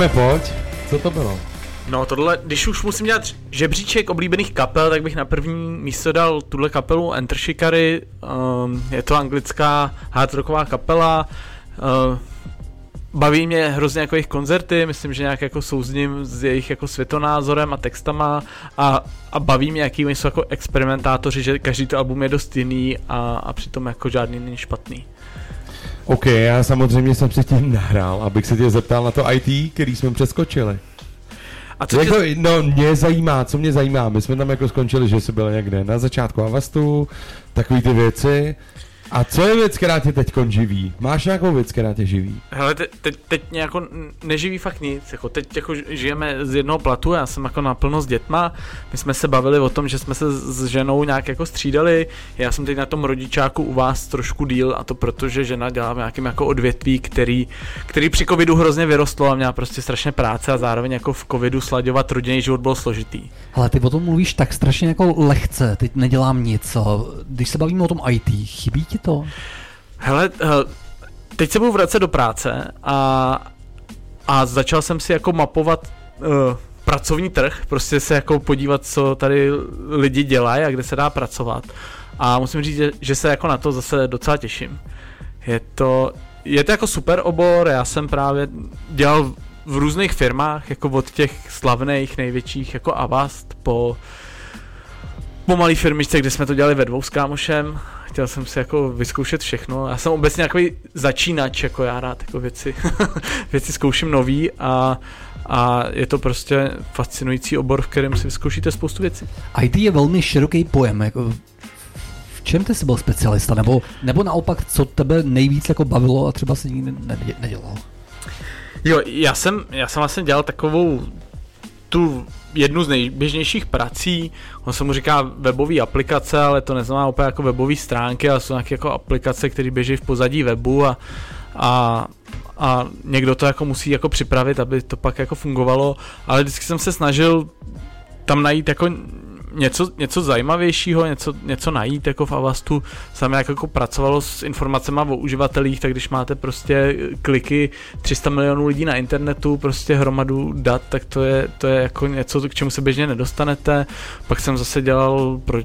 Adame, pojď. Co to bylo? No tohle, když už musím dělat žebříček oblíbených kapel, tak bych na první místo dal tuhle kapelu Enter Shikari. Um, je to anglická hard rocková kapela. Uh, baví mě hrozně jako jejich koncerty, myslím, že nějak jako souzním s jejich jako světonázorem a textama a, a baví mě, jaký jsou jako experimentátoři, že každý to album je dost jiný a, a přitom jako žádný není špatný. OK, já samozřejmě jsem si tím nahrál, abych se tě zeptal na to IT, který jsme přeskočili. A co jako, tě... No, mě zajímá, co mě zajímá, my jsme tam jako skončili, že jsi byl někde na začátku Avastu, takový ty věci. A co je věc, která tě teď živí? Máš nějakou věc, která tě živí? Hele, te, teď, teď mě jako neživí fakt nic, jako teď jako žijeme z jednoho platu, já jsem jako naplno s dětma, my jsme se bavili o tom, že jsme se s ženou nějak jako střídali, já jsem teď na tom rodičáku u vás trošku díl a to proto, že žena dělá v nějakém jako odvětví, který, který při covidu hrozně vyrostlo a měla prostě strašně práce a zároveň jako v covidu slaďovat rodinný život bylo složitý. Ale ty o tom mluvíš tak strašně jako lehce, teď nedělám nic. Když se bavíme o tom IT, chybí ti to? Hele, eh, teď se budu vracet do práce a, a začal jsem si jako mapovat uh, pracovní trh, prostě se jako podívat, co tady lidi dělají a kde se dá pracovat. A musím říct, že, že se jako na to zase docela těším. Je to, je to jako super obor, já jsem právě dělal v různých firmách, jako od těch slavných největších jako Avast po po malý firmičce, kde jsme to dělali ve dvou s kámošem. Chtěl jsem si jako vyzkoušet všechno. Já jsem obecně takový začínač, jako já rád jako věci, věci zkouším nový a, a je to prostě fascinující obor, v kterém si vyzkoušíte spoustu věcí. IT je velmi široký pojem, jako v čem ty jsi byl specialista, nebo, nebo naopak, co tebe nejvíc jako bavilo a třeba si nikdy nedě- nedělal? Jo, já jsem, já jsem vlastně dělal takovou tu jednu z nejběžnějších prací, on se mu říká webové aplikace, ale to neznamená úplně jako webové stránky, ale jsou nějaké jako aplikace, které běží v pozadí webu a, a, a někdo to jako musí jako připravit, aby to pak jako fungovalo, ale vždycky jsem se snažil tam najít jako něco, něco zajímavějšího, něco, něco najít jako v Avastu. Sam jak jako pracovalo s informacemi o uživatelích, tak když máte prostě kliky 300 milionů lidí na internetu, prostě hromadu dat, tak to je, to je jako něco, k čemu se běžně nedostanete. Pak jsem zase dělal pro,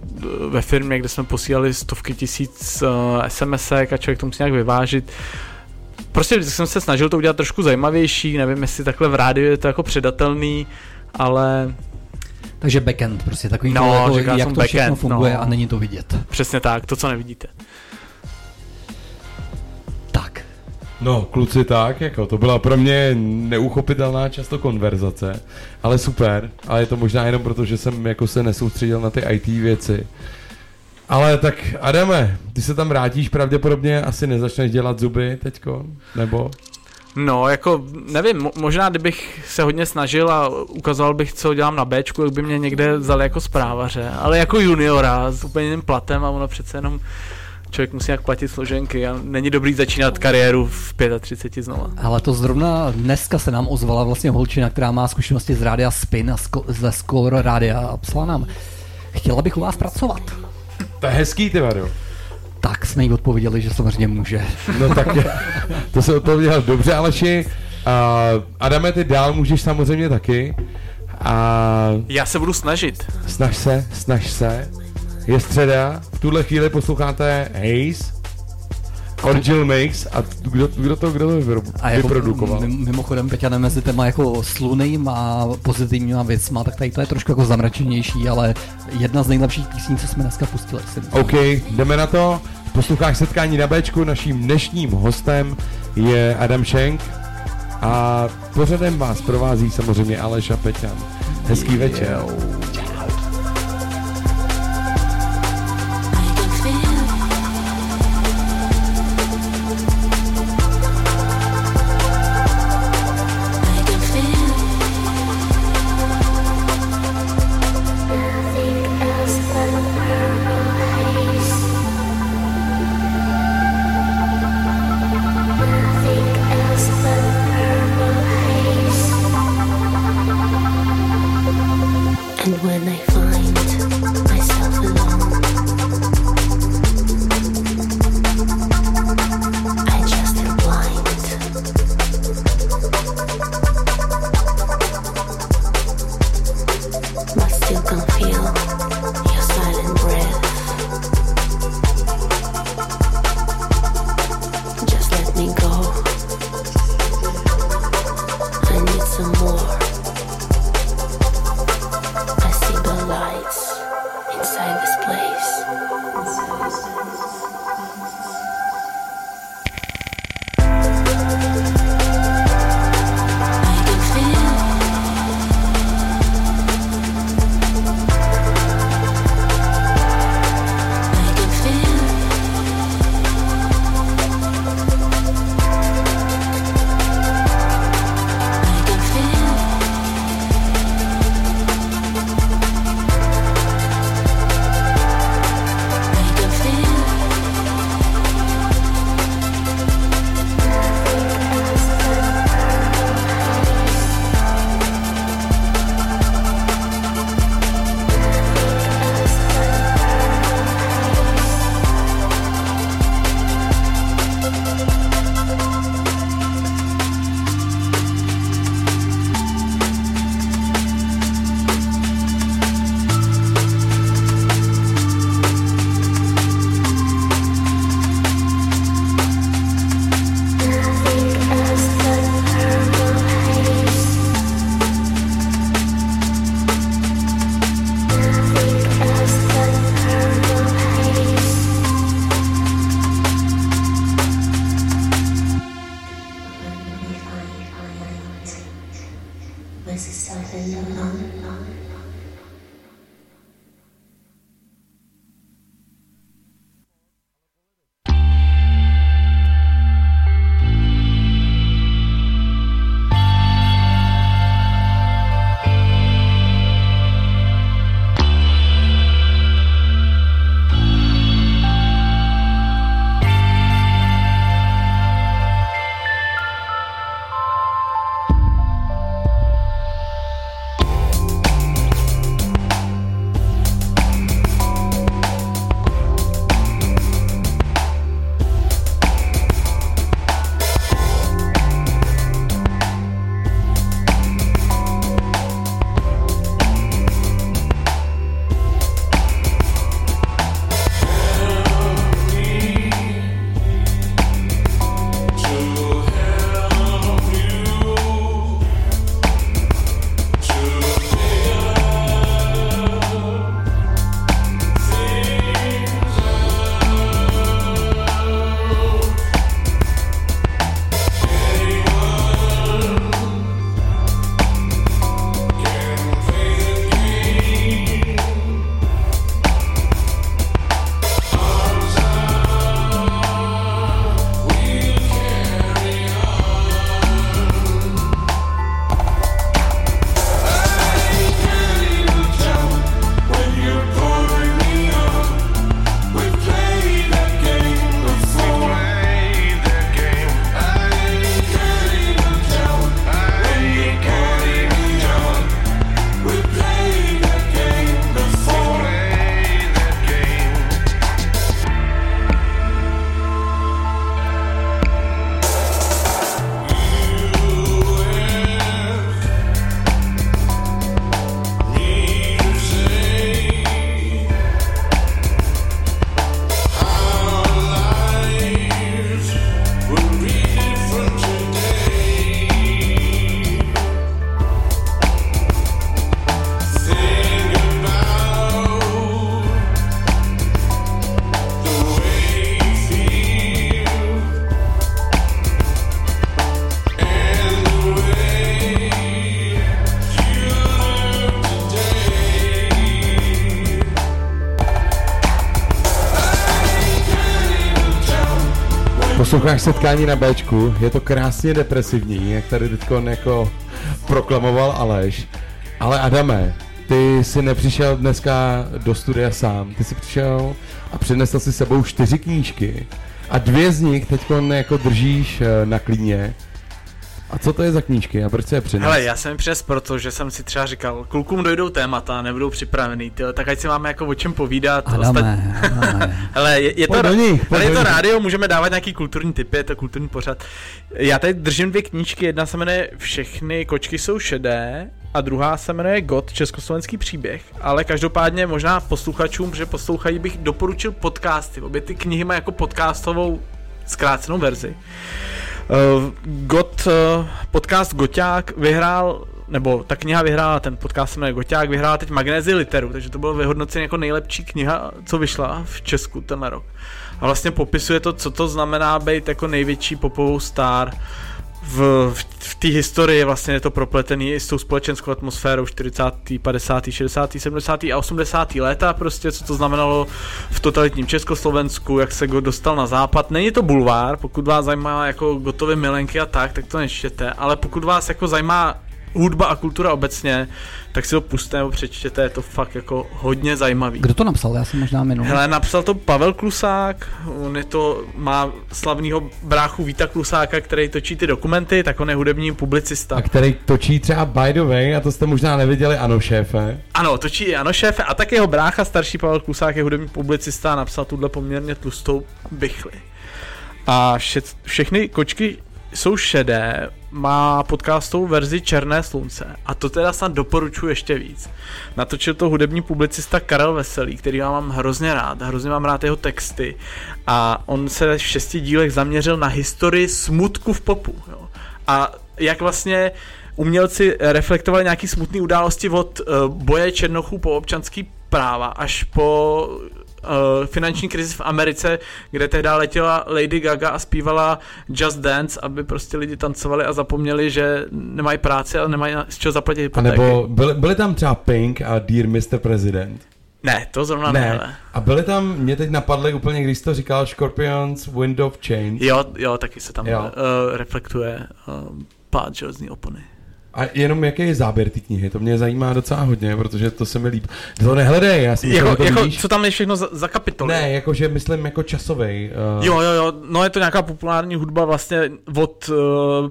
ve firmě, kde jsme posílali stovky tisíc uh, SMS-ek a člověk to musí nějak vyvážit. Prostě vždycky jsem se snažil to udělat trošku zajímavější, nevím, jestli takhle v rádiu je to jako předatelný, ale Takže backend, prostě takový No, to, jako, jak to všechno backend, funguje no. a není to vidět. Přesně tak, to, co nevidíte. No, kluci tak, jako to byla pro mě neuchopitelná často konverzace, ale super, ale je to možná jenom proto, že jsem jako se nesoustředil na ty IT věci. Ale tak Adame, ty se tam vrátíš pravděpodobně, asi nezačneš dělat zuby teďko, nebo? No, jako, nevím, mo- možná kdybych se hodně snažil a ukazoval bych, co dělám na Bčku, jak by mě někde vzali jako zprávaře, ale jako juniora s úplně jiným platem a ono přece jenom člověk musí nějak platit složenky a není dobrý začínat kariéru v 35 znova. Ale to zrovna dneska se nám ozvala vlastně holčina, která má zkušenosti z rádia Spin a sko- ze Score rádia a psala nám, chtěla bych u vás pracovat. To je hezký, ty Vado. Tak jsme jí odpověděli, že samozřejmě může. No tak to se odpověděl dobře, Aleši. Uh, Adame, ty dál můžeš samozřejmě taky. A Já se budu snažit. snaž se, snaž se. Je středa, v tuhle chvíli posloucháte Haze, Original Mix a kdo, kdo to, kdo to A jako vyprodukoval? mim- mimochodem, Peťa, mezi těma jako slunejma a pozitivníma věcma, tak tady to je trošku jako zamračenější, ale jedna z nejlepších písní, co jsme dneska pustili. OK, jdeme na to. Posloucháš setkání na Bčku, naším dnešním hostem je Adam Schenk a pořadem vás provází samozřejmě Aleš a Peťan. Hezký večer. And Posloucháš setkání na Bčku, je to krásně depresivní, jak tady teď jako proklamoval Aleš. Ale Adame, ty jsi nepřišel dneska do studia sám, ty jsi přišel a přinesl si sebou čtyři knížky a dvě z nich teď jako držíš eh, na klíně. Co to je za knížky a proč se je přines? Hele, já jsem přes proto, že jsem si třeba říkal, klukům dojdou témata, nebudou připravený, tyjo, tak ať si máme jako o čem povídat. Adame, Hele, je, je to, pojď hele, je to rádio, můžeme dávat nějaký kulturní typy, je to kulturní pořad. Já tady držím dvě knížky, jedna se jmenuje Všechny kočky jsou šedé a druhá se jmenuje God, československý příběh, ale každopádně možná posluchačům, že poslouchají, bych doporučil podcasty. Obě ty knihy mají jako podcastovou zkrácenou verzi. Uh, Got, uh, podcast Goťák vyhrál, nebo ta kniha vyhrála, ten podcast se jmenuje Goťák, vyhrála teď Magnézi literu, takže to bylo vyhodnocen jako nejlepší kniha, co vyšla v Česku tenhle rok. A vlastně popisuje to, co to znamená být jako největší popovou star v, v, v té historii vlastně je to propletený i s tou společenskou atmosférou 40., 50., 60., 70. a 80. léta prostě, co to znamenalo v totalitním Československu, jak se go dostal na západ. Není to bulvár, pokud vás zajímá jako gotové milenky a tak, tak to nečtěte, ale pokud vás jako zajímá hudba a kultura obecně, tak si to puste nebo přečtěte, je to fakt jako hodně zajímavý. Kdo to napsal? Já jsem možná minul. Hele, napsal to Pavel Klusák, on je to, má slavného bráchu Víta Klusáka, který točí ty dokumenty, tak on je hudební publicista. A který točí třeba By the way, a to jste možná neviděli, ano šéfe. Ano, točí i Ano šéfe a tak jeho brácha, starší Pavel Klusák, je hudební publicista a napsal tuhle poměrně tlustou bychli. A vše, všechny kočky jsou šedé, má podcastovou verzi Černé slunce a to teda snad doporučuji ještě víc. Natočil to hudební publicista Karel Veselý, který já mám hrozně rád, hrozně mám rád jeho texty a on se v šesti dílech zaměřil na historii smutku v popu. Jo. A jak vlastně umělci reflektovali nějaký smutné události od uh, boje černochů po občanský práva až po uh, finanční krizi v Americe, kde tehdy letěla Lady Gaga a zpívala Just Dance, aby prostě lidi tancovali a zapomněli, že nemají práci a nemají z čeho zaplatit A hypotéky. nebo byly, byly tam třeba Pink a Dear Mr. President. Ne, to zrovna ne. ne. A byly tam, mě teď napadly úplně, když jsi to říkal, Scorpions, Wind of Change. Jo, jo, taky se tam Jo. uh, reflektuje uh, pád železní opony. A jenom jaký je záběr té knihy, to mě zajímá docela hodně, protože to se mi líbí. To nehledej, já si myslím, Jako, to jako, vidíš. co tam je všechno za, za kapitoly? Ne, jakože myslím jako časovej. Uh, Jo, jo, jo, no je to nějaká populární hudba vlastně od uh,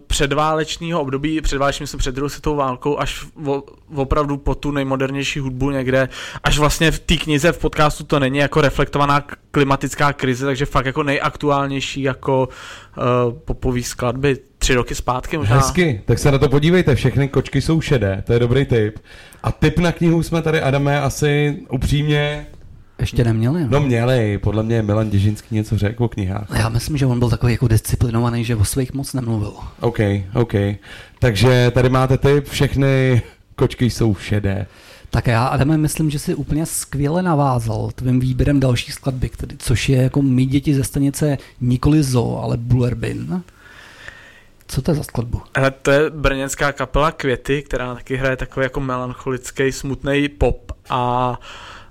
předválečného období, předválečný myslím před druhou světovou válkou, až vo, opravdu po tu nejmodernější hudbu někde, až vlastně v té knize v podcastu to není jako reflektovaná klimatická krize, takže fakt jako nejaktuálnější jako uh, popový skladby tři roky zpátky možná. Hezky, tak se na to podívejte, všechny kočky jsou šedé, to je dobrý tip. A tip na knihu jsme tady, Adame, asi upřímně... Ještě neměli. No měli, podle mě Milan Děžinský něco řekl o knihách. Já myslím, že on byl takový jako disciplinovaný, že o svých moc nemluvil. OK, OK. Takže tady máte tip, všechny kočky jsou šedé. Tak já, Adame, myslím, že si úplně skvěle navázal tvým výběrem další skladby, který, což je jako My děti ze stanice nikoli Zo, ale Bullerbin. Co to je za skladbu? Ale to je brněnská kapela Květy, která taky hraje takový jako melancholický, smutný pop a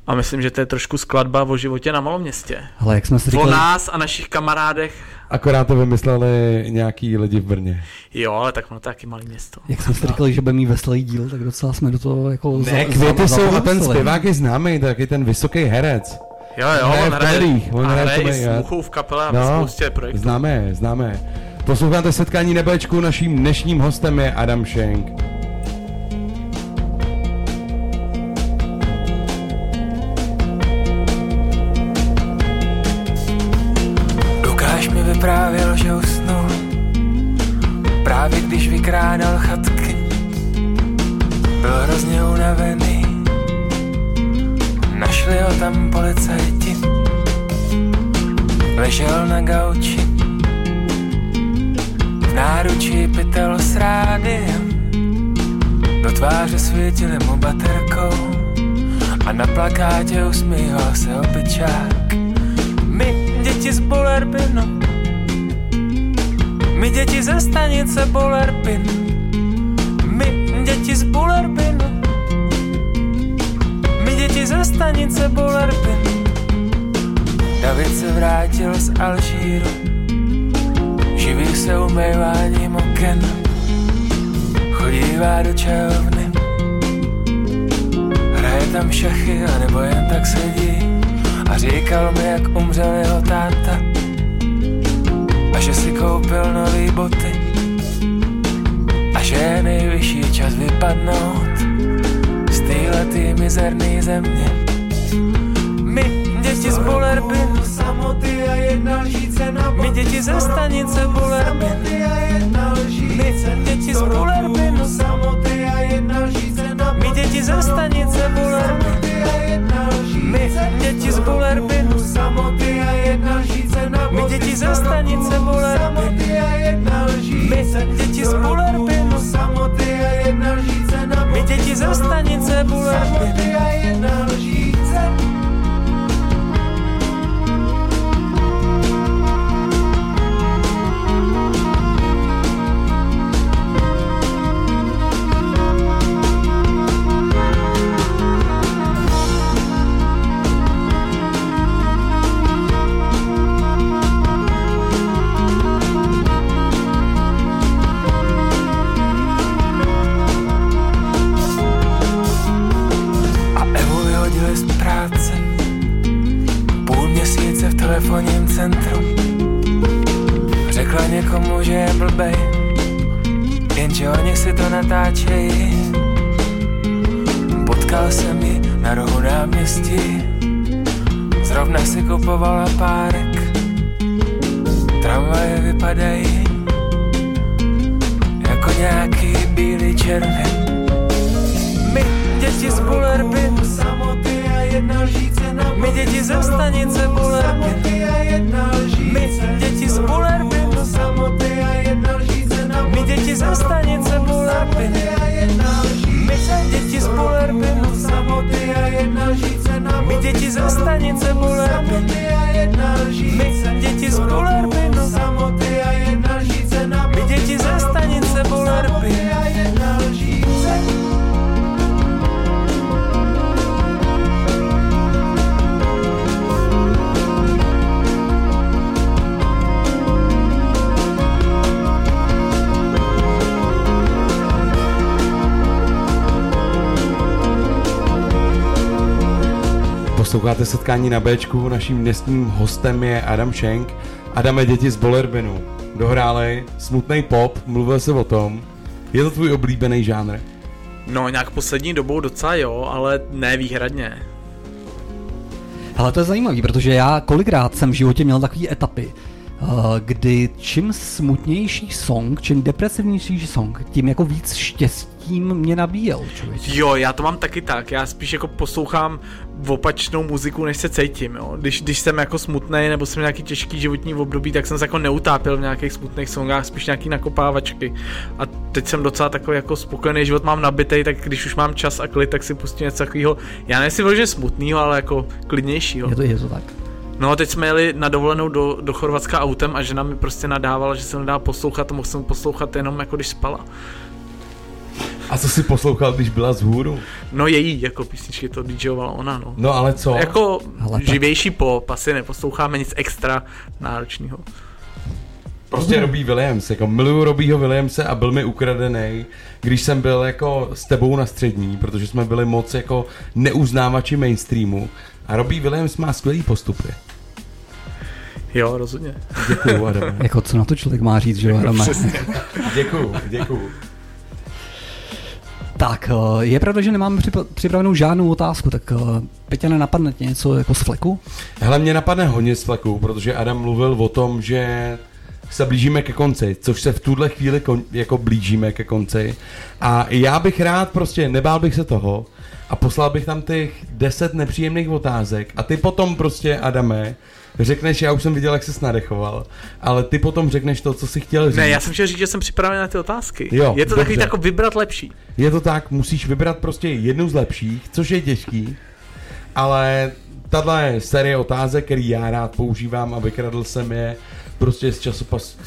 a myslím, že to je trošku skladba o životě na malom městě. Ale jak jsme si O říkali, nás a našich kamarádech. Akorát to vymysleli nějaký lidi v Brně. Jo, ale tak ono to je taky malý město. jak jsme si říkali, že bude mít veselý díl, tak docela jsme do toho jako Ne, za- květy za- jsou a ten zpěvák je známý, to je taky ten vysoký herec. Jo, jo, Hraje on hraje, on a hraje v hraje i s v kapele a v No, spoustě projektů. známe, známe. Posloucháte setkání nebečku, naším dnešním hostem je Adam Schenk. Lukáš mi vyprávěl, že usnul Právě když vykrádal chatky Byl hrozně unavený Našli ho tam policajti Ležel na gauči Náručí pytel s rádiem. Do tváře svítili mu baterkou A na plakátě usmíval se opičák My děti z Bullerbinu My děti ze stanice Bullerbin My děti z Bullerbinu My děti ze stanice Bullerbin David se vrátil z Alžíru Pak se umýváním oken chodívá do čajovny. Hraje tam šachy, anebo jen tak sedí a říkal mi, jak umřel jeho táta a že si koupil nový boty a že je nejvyšší čas vypadnout z téhletý mizerný země. Děti z Bullerbin, Samoty a jedna lžíce na my děti ze stanice lžíce my, děti z Bullerbin, Samoty a jedna lžíce na my děti ze stanice jedna my, děti z Bullerbin, Samoty a jedna lžíce na my děti ze stanice lžíce my, děti z Bullerbin, Samoty a jedna lžíce na my děti ze stanice Bullerbin. Samoty a jedna lžíce telefonním centru Řekla někomu, že je blbej Jenže oni si to natáčejí Potkal jsem ji na rohu náměstí Zrovna si kupovala párek. Tramvaje vypadají Jako nějaký bílý červy My, děti z Bullerbin Samoty a jedna lžíce My děti ze stanice jedna My, děti z na My, děti ze stanice jedna My, děti z na My, děti ze stanice lžíce. My, děti z Bullerbin Posloucháte setkání na Bčku, naším dnešním hostem je Adam Schenk. Adame děti z Bolerbinu. Dohráli smutný pop, mluvil se o tom. Je to tvůj oblíbený žánr? No, nějak poslední dobou docela jo, ale ne výhradně. Ale to je zajímavý, protože já kolikrát jsem v životě měl takové etapy, eh, kdy čím smutnější song, čím depresivnější song, tím jako víc štěstím mě nabíjel, člověče. Jo, já to mám taky tak, já spíš jako poslouchám opačnou muziku, než se cítím, jo. Když, když jsem jako smutný nebo jsem nějaký těžký životní období, tak jsem se jako neutápil v nějakých smutných songách, spíš nějaký nakopávačky. A teď jsem docela takový jako spokojený život mám nabitej, tak když už mám čas a klid, tak si pustím něco takového, já nejsi vyloženě smutného, ale jako klidnějšího. Je to, je to tak. No a teď jsme jeli na dovolenou do, do Chorvatska autem a žena mi prostě nadávala, že se nedá poslouchat a mohl jsem poslouchat jenom jako když spala. A co si poslouchal, když byla z hůru? No její jako písničky to DJovala ona, no. No ale co? Jako Ale tak- živější pop, asi neposloucháme nic extra náročného. Prostě Robbie Williams, jako miluju Robbieho Williamse a byl mi ukradený, když jsem byl jako s tebou na střední, protože jsme byli moc jako neuznávači mainstreamu a Robbie Williams má skvělý postupy. Jo, rozhodně. Děkuju, Adam. Jako co na to člověk má říct, že jo, Adame? Děkuju, děkuju. Tak, eh, je pravda, že nemám připra- připravenou žádnou otázku, tak eh, Peťa, nenapadne tě něco jako z fleku? Hele, mě napadne hodně z fleku, protože Adam mluvil o tom, že se blížíme ke konci, což se v tuhle chvíli kon, jako blížíme ke konci. A já bych rád prostě, nebál bych se toho a poslal bych tam těch 10 nepříjemných otázek a ty potom prostě, Adame, řekneš, já už jsem viděl, jak se nadechoval, ale ty potom řekneš to, co jsi chtěl říct. Ne, já jsem chtěl říct, že jsem připravený na ty otázky. Jo, je to dobře. takový jako vybrat lepší. Je to tak, musíš vybrat prostě jednu z lepších, což je těžký, ale tahle série otázek, který já rád používám a vykradl jsem je prostě z, časopas,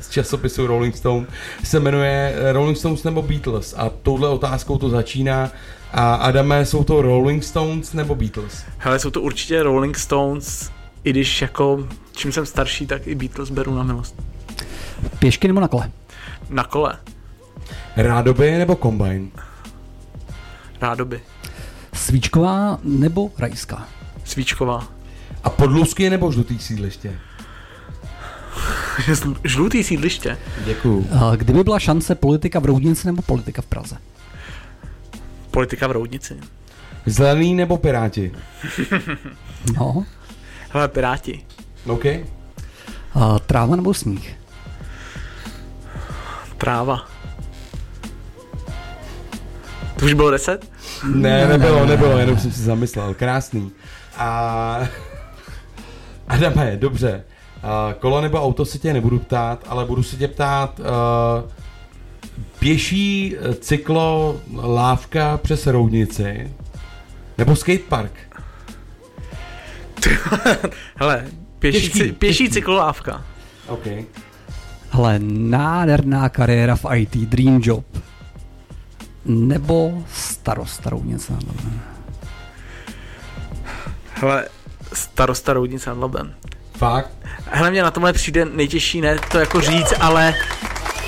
z časopisu Rolling Stone, se jmenuje Rolling Stones nebo Beatles a touhle otázkou to začíná a Adame, jsou to Rolling Stones nebo Beatles? Hele, jsou to určitě Rolling Stones, i když jako čím jsem starší, tak i Beatles beru na milost. Pěšky nebo na kole? Na kole. Rádoby nebo kombajn? Rádoby. Svíčková nebo rajská? Svíčková. A podlusky nebo žlutý sídliště? Žl- Žlutý sídliště. Děkuju. A Kdyby byla šance politika v Roudnici nebo politika v Praze? Politika v Roudnici. Zelený nebo piráti? No. Hele, Piráti. OK. A Tráva nebo sníh? Tráva. To už bylo 10? Ne, nebylo, nebylo, jenom jsem si zamyslel. Krásný. A... Adame, dobře. Uh, kolo nebo auto se tě nebudu ptát, ale budu se tě ptát uh, pěší eh, cyklo lávka přes Roudnici nebo skatepark? Hele, pěší, Těžký, pěší těžký. cyklolávka. OK. Hele, nádherná kariéra v IT, dream job. Nebo starosta Roudnice nad Labem. Hele, starosta Roudnice nad Labem. Fakt? Hele, mě na tomhle přijde nejtěžší, ne to jako říct, ale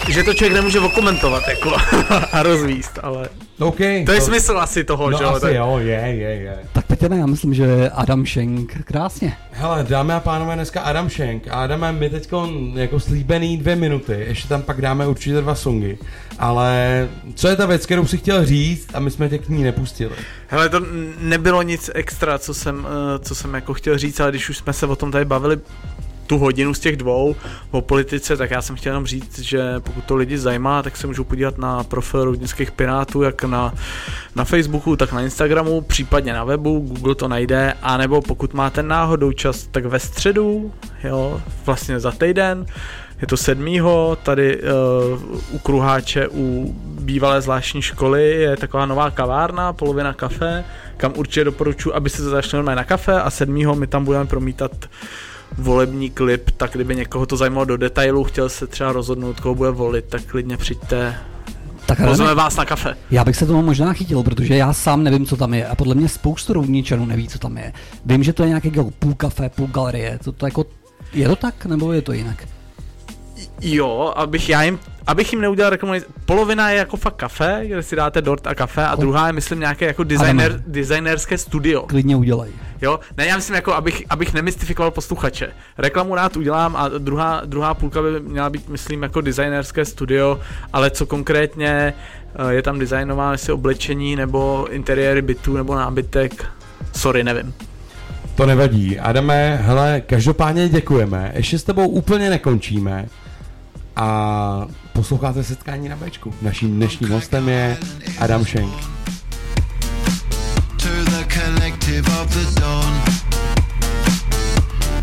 že to člověk nemůže okomentovat jako a rozvíst, ale OK. to je to- smysl asi toho, No že jo? asi tak- jo, je, je, je. Tak Petěne, já myslím, že Adam Schenk krásně. Hele, dámy a pánové, dneska Adam Schenk. A Adame, my teď jako slíbený dvě minuty, ještě tam pak dáme určitě dva songy. Ale co je ta věc, kterou si chtěl říct a my jsme tě k ní nepustili? Hele, to nebylo nic extra, co jsem, eh, co jsem jako chtěl říct, ale když už jsme se o tom tady bavili tu hodinu z těch dvou o politice, tak já jsem chtěl jenom říct, že pokud to lidi zajímá, tak se můžou podívat na profil Roudnických Pirátů, jak na, na Facebooku, tak na Instagramu, případně na webu, Google to najde, anebo pokud máte náhodou čas, tak ve středu, jo, vlastně za týden, je to sedmýho, tady uh, u Kruháče u bývalé zvláštní školy je taková nová kavárna, polovina kafe, kam určitě doporučuji, abyste se zašli na kafe a sedmýho my tam budeme promítat volební klip, tak kdyby někoho to zajímalo do detailu, chtěl se třeba rozhodnout, koho bude volit, tak klidně přijďte. Tak Pozveme vás na kafe. Já bych se tomu možná chytil, protože já sám nevím, co tam je a podle mě spoustu rovničanů neví, co tam je. Vím, že to je nějaký jako půl kafe, půl galerie, to, to jako, je to tak, nebo je to jinak? Jo, abych já jim, abych jim neudělal reklamu, polovina je jako fakt kafe, kde si dáte dort a kafe a druhá je myslím nějaké jako designer, designerské studio. Klidně udělej. Jo, ne, já myslím jako, abych, abych nemystifikoval posluchače. Reklamu rád udělám a druhá, druhá půlka by měla být, myslím, jako designerské studio, ale co konkrétně eh, je tam designováno, jestli oblečení nebo interiéry bytů nebo nábytek, sorry, nevím. To nevadí. Adame, hele, každopádně děkujeme. Ještě s tebou úplně nekončíme. A posloucháte setkání na Bčku. Naším dnešním hostem je Adam Schenk.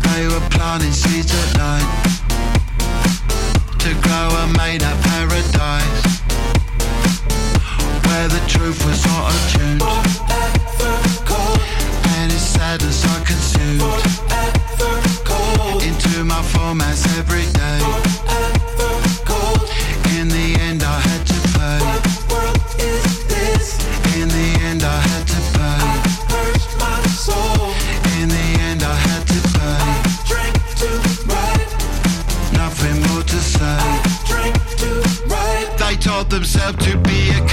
They were planting seeds at night to grow a made up paradise where the truth was not attuned. Themselves to be a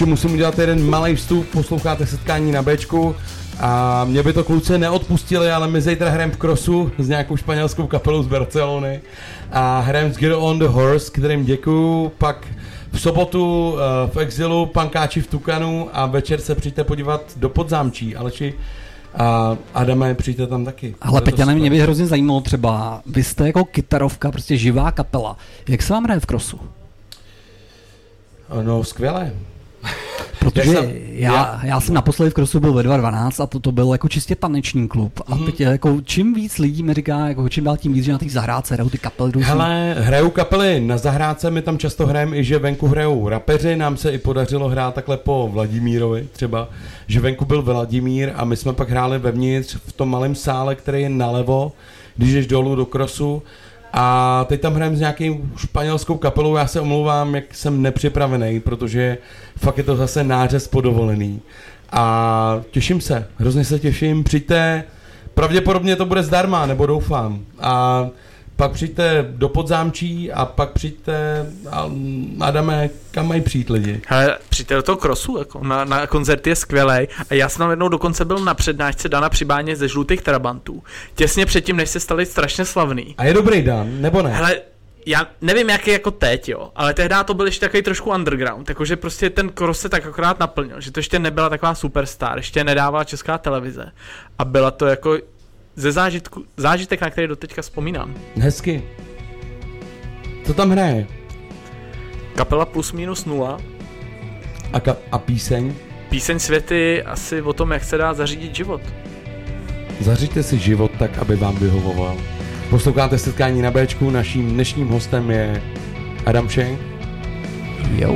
ještě musím udělat jeden malý vstup, posloucháte setkání na Bčku a mě by to kluci neodpustili, ale my zítra hrajeme v krosu s nějakou španělskou kapelou z Barcelony a hrajeme s Get on the Horse, kterým děkuju, pak v sobotu uh, v Exilu, pankáči v Tukanu a večer se přijďte podívat do Podzámčí, Aleči a Adame, přijďte tam taky. Ale Peťane, mě by hrozně zajímalo třeba, vy jste jako kytarovka, prostě živá kapela. Jak se vám hraje v krosu? No, skvěle. Protože já, já, já jsem naposledy v krosu byl ve 2.12 a to, to byl jako čistě taneční klub. A Mhm. teď jako čím víc lidí mi říká, jako čím dál tím víc, že na té zahrádce hrajou ty kapely různý. Hele, hrajou kapely na zahrádce, my tam často hrajeme i, že venku hrajou rapeři, nám se i podařilo hrát takhle po Vladimírovi třeba, že venku byl Vladimír a my jsme pak hráli vevnitř v tom malém sále, který je nalevo, když jdeš dolů do krosu a teď tam hrajeme s nějakým španělskou kapelou, já se omlouvám, jak jsem nepřipravený, protože fakt je to zase nářez podovolený. A těším se, hrozně se těším, přijďte, pravděpodobně to bude zdarma, nebo doufám. A pak přijďte do podzámčí a pak přijďte a Adame, kam mají přijít lidi? Hele, přijďte do toho krosu, jako na, na koncert je skvělý. A já jsem tam jednou dokonce byl na přednášce Dana Přibáně ze Žlutých Trabantů. Těsně předtím, než se stali strašně slavný. A je dobrý Dan, nebo ne? Hele, já nevím, jak je jako teď, jo, ale tehdy to byl ještě takový trošku underground, jakože prostě ten kros se tak akorát naplnil, že to ještě nebyla taková superstar, ještě nedávala česká televize a byla to jako ze zážitku, zážitek, na který doteďka vzpomínám. Hezky. Co tam hraje? Kapela plus minus nula, A, ka- a píseň? píseň světy asi o tom, jak se dá zařídit život. Zařiďte si život tak, aby vám vyhovoval. Posloucháte setkání na Bčku, naším dnešním hostem je Adam Schenk. Jo.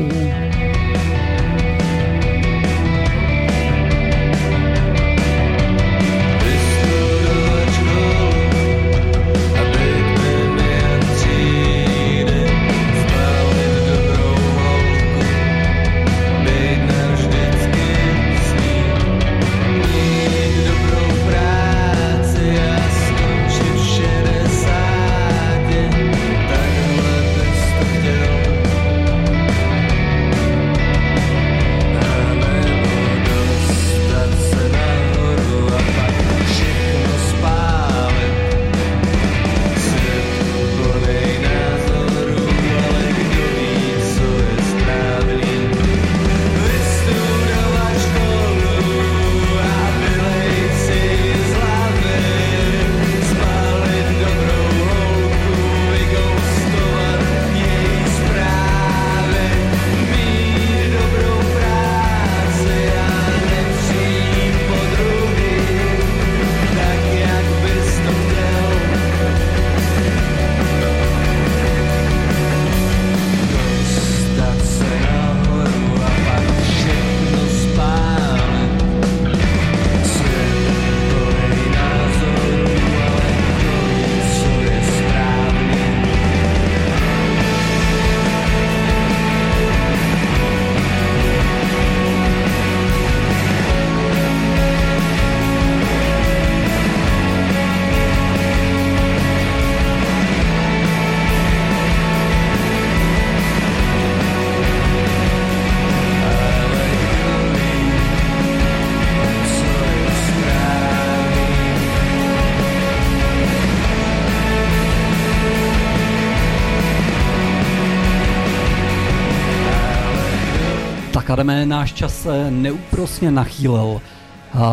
Tak Adame, náš čas se neúprosně nachýlil.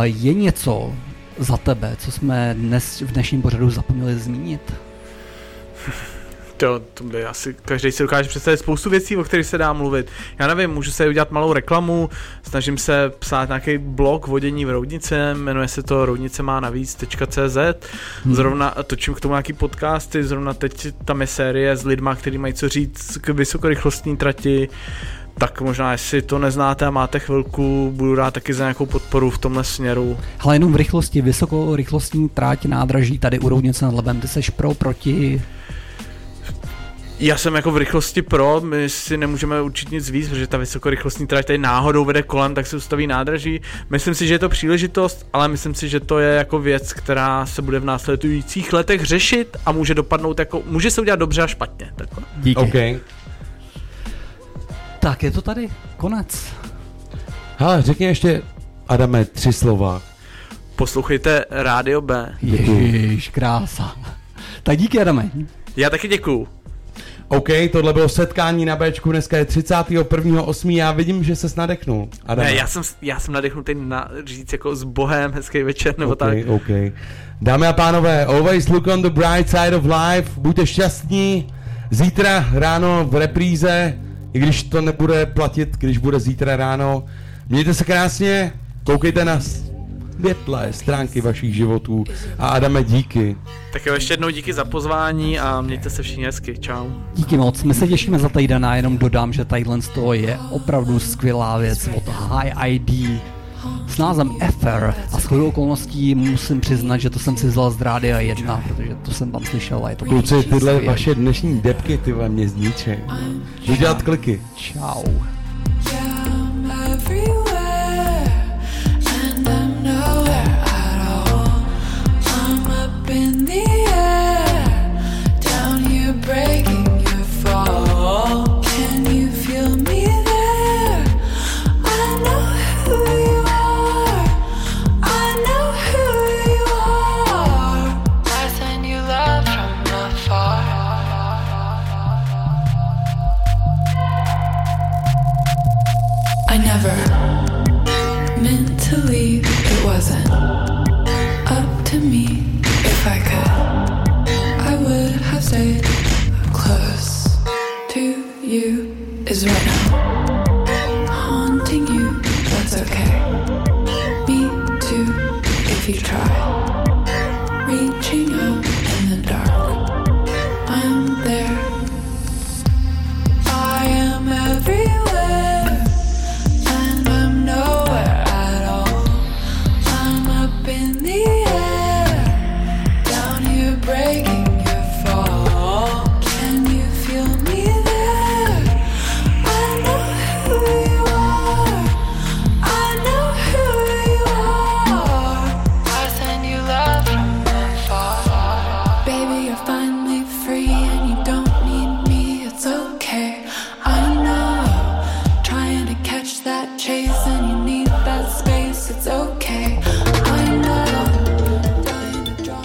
Je něco za tebe, co jsme dnes v dnešním pořadu zapomněli zmínit? To, to by asi každý si dokáže představit spoustu věcí, o kterých se dá mluvit. Já nevím, můžu se udělat malou reklamu, snažím se psát nějaký blog vodění v Roudnice, jmenuje se to roudnicemánavíc.cz Hmm. Zrovna točím k tomu nějaký podcasty, zrovna teď tam je série s lidma, kteří mají co říct k vysokorychlostní trati, tak možná, jestli to neznáte a máte chvilku, budu rád taky za nějakou podporu v tomhle směru. Ale jenom v rychlosti, vysokorychlostní tráť nádraží tady u Roudnice nad Labem, ty seš pro, proti... Já jsem jako v rychlosti pro, my si nemůžeme určit nic víc, protože ta vysokorychlostní trať tady náhodou vede kolem, tak se ustaví nádraží. Myslím si, že je to příležitost, ale myslím si, že to je jako věc, která se bude v následujících letech řešit a může dopadnout jako, může se udělat dobře a špatně. Takhle. Díky. OK. Tak je to tady, konec. Hele, řekni ještě, Adame, tři slova. Poslouchejte Rádio B. Ježíš, krása. Tak díky, Adame. Já taky děkuju. OK, tohle bylo setkání na Bčku, dneska je 31.8. Já vidím, že se nadechnul. Adame. Ne, já jsem, já jsem nadechnutý na říct jako s Bohem, hezký večer, nebo tak. OK, OK. Dámy a pánové, always look on the bright side of life, buďte šťastní. Zítra ráno v repríze, i když to nebude platit, když bude zítra ráno. Mějte se krásně, koukejte na světlé stránky vašich životů. A Adame, díky. Tak jo, ještě jednou díky za pozvání a mějte se všichni hezky. Čau. Díky moc, my se těšíme za týden a jenom dodám, že tadyhle z toho je opravdu skvělá věc od High ID s názvem Ether a s chodou okolností musím přiznat, že to jsem si vzal z Rádia 1, protože to jsem tam slyšel a je to Kluci, tyhle skvělý. vaše dnešní depky, ty vám mě zničí. Jdu dělat kliky. Čau. I'm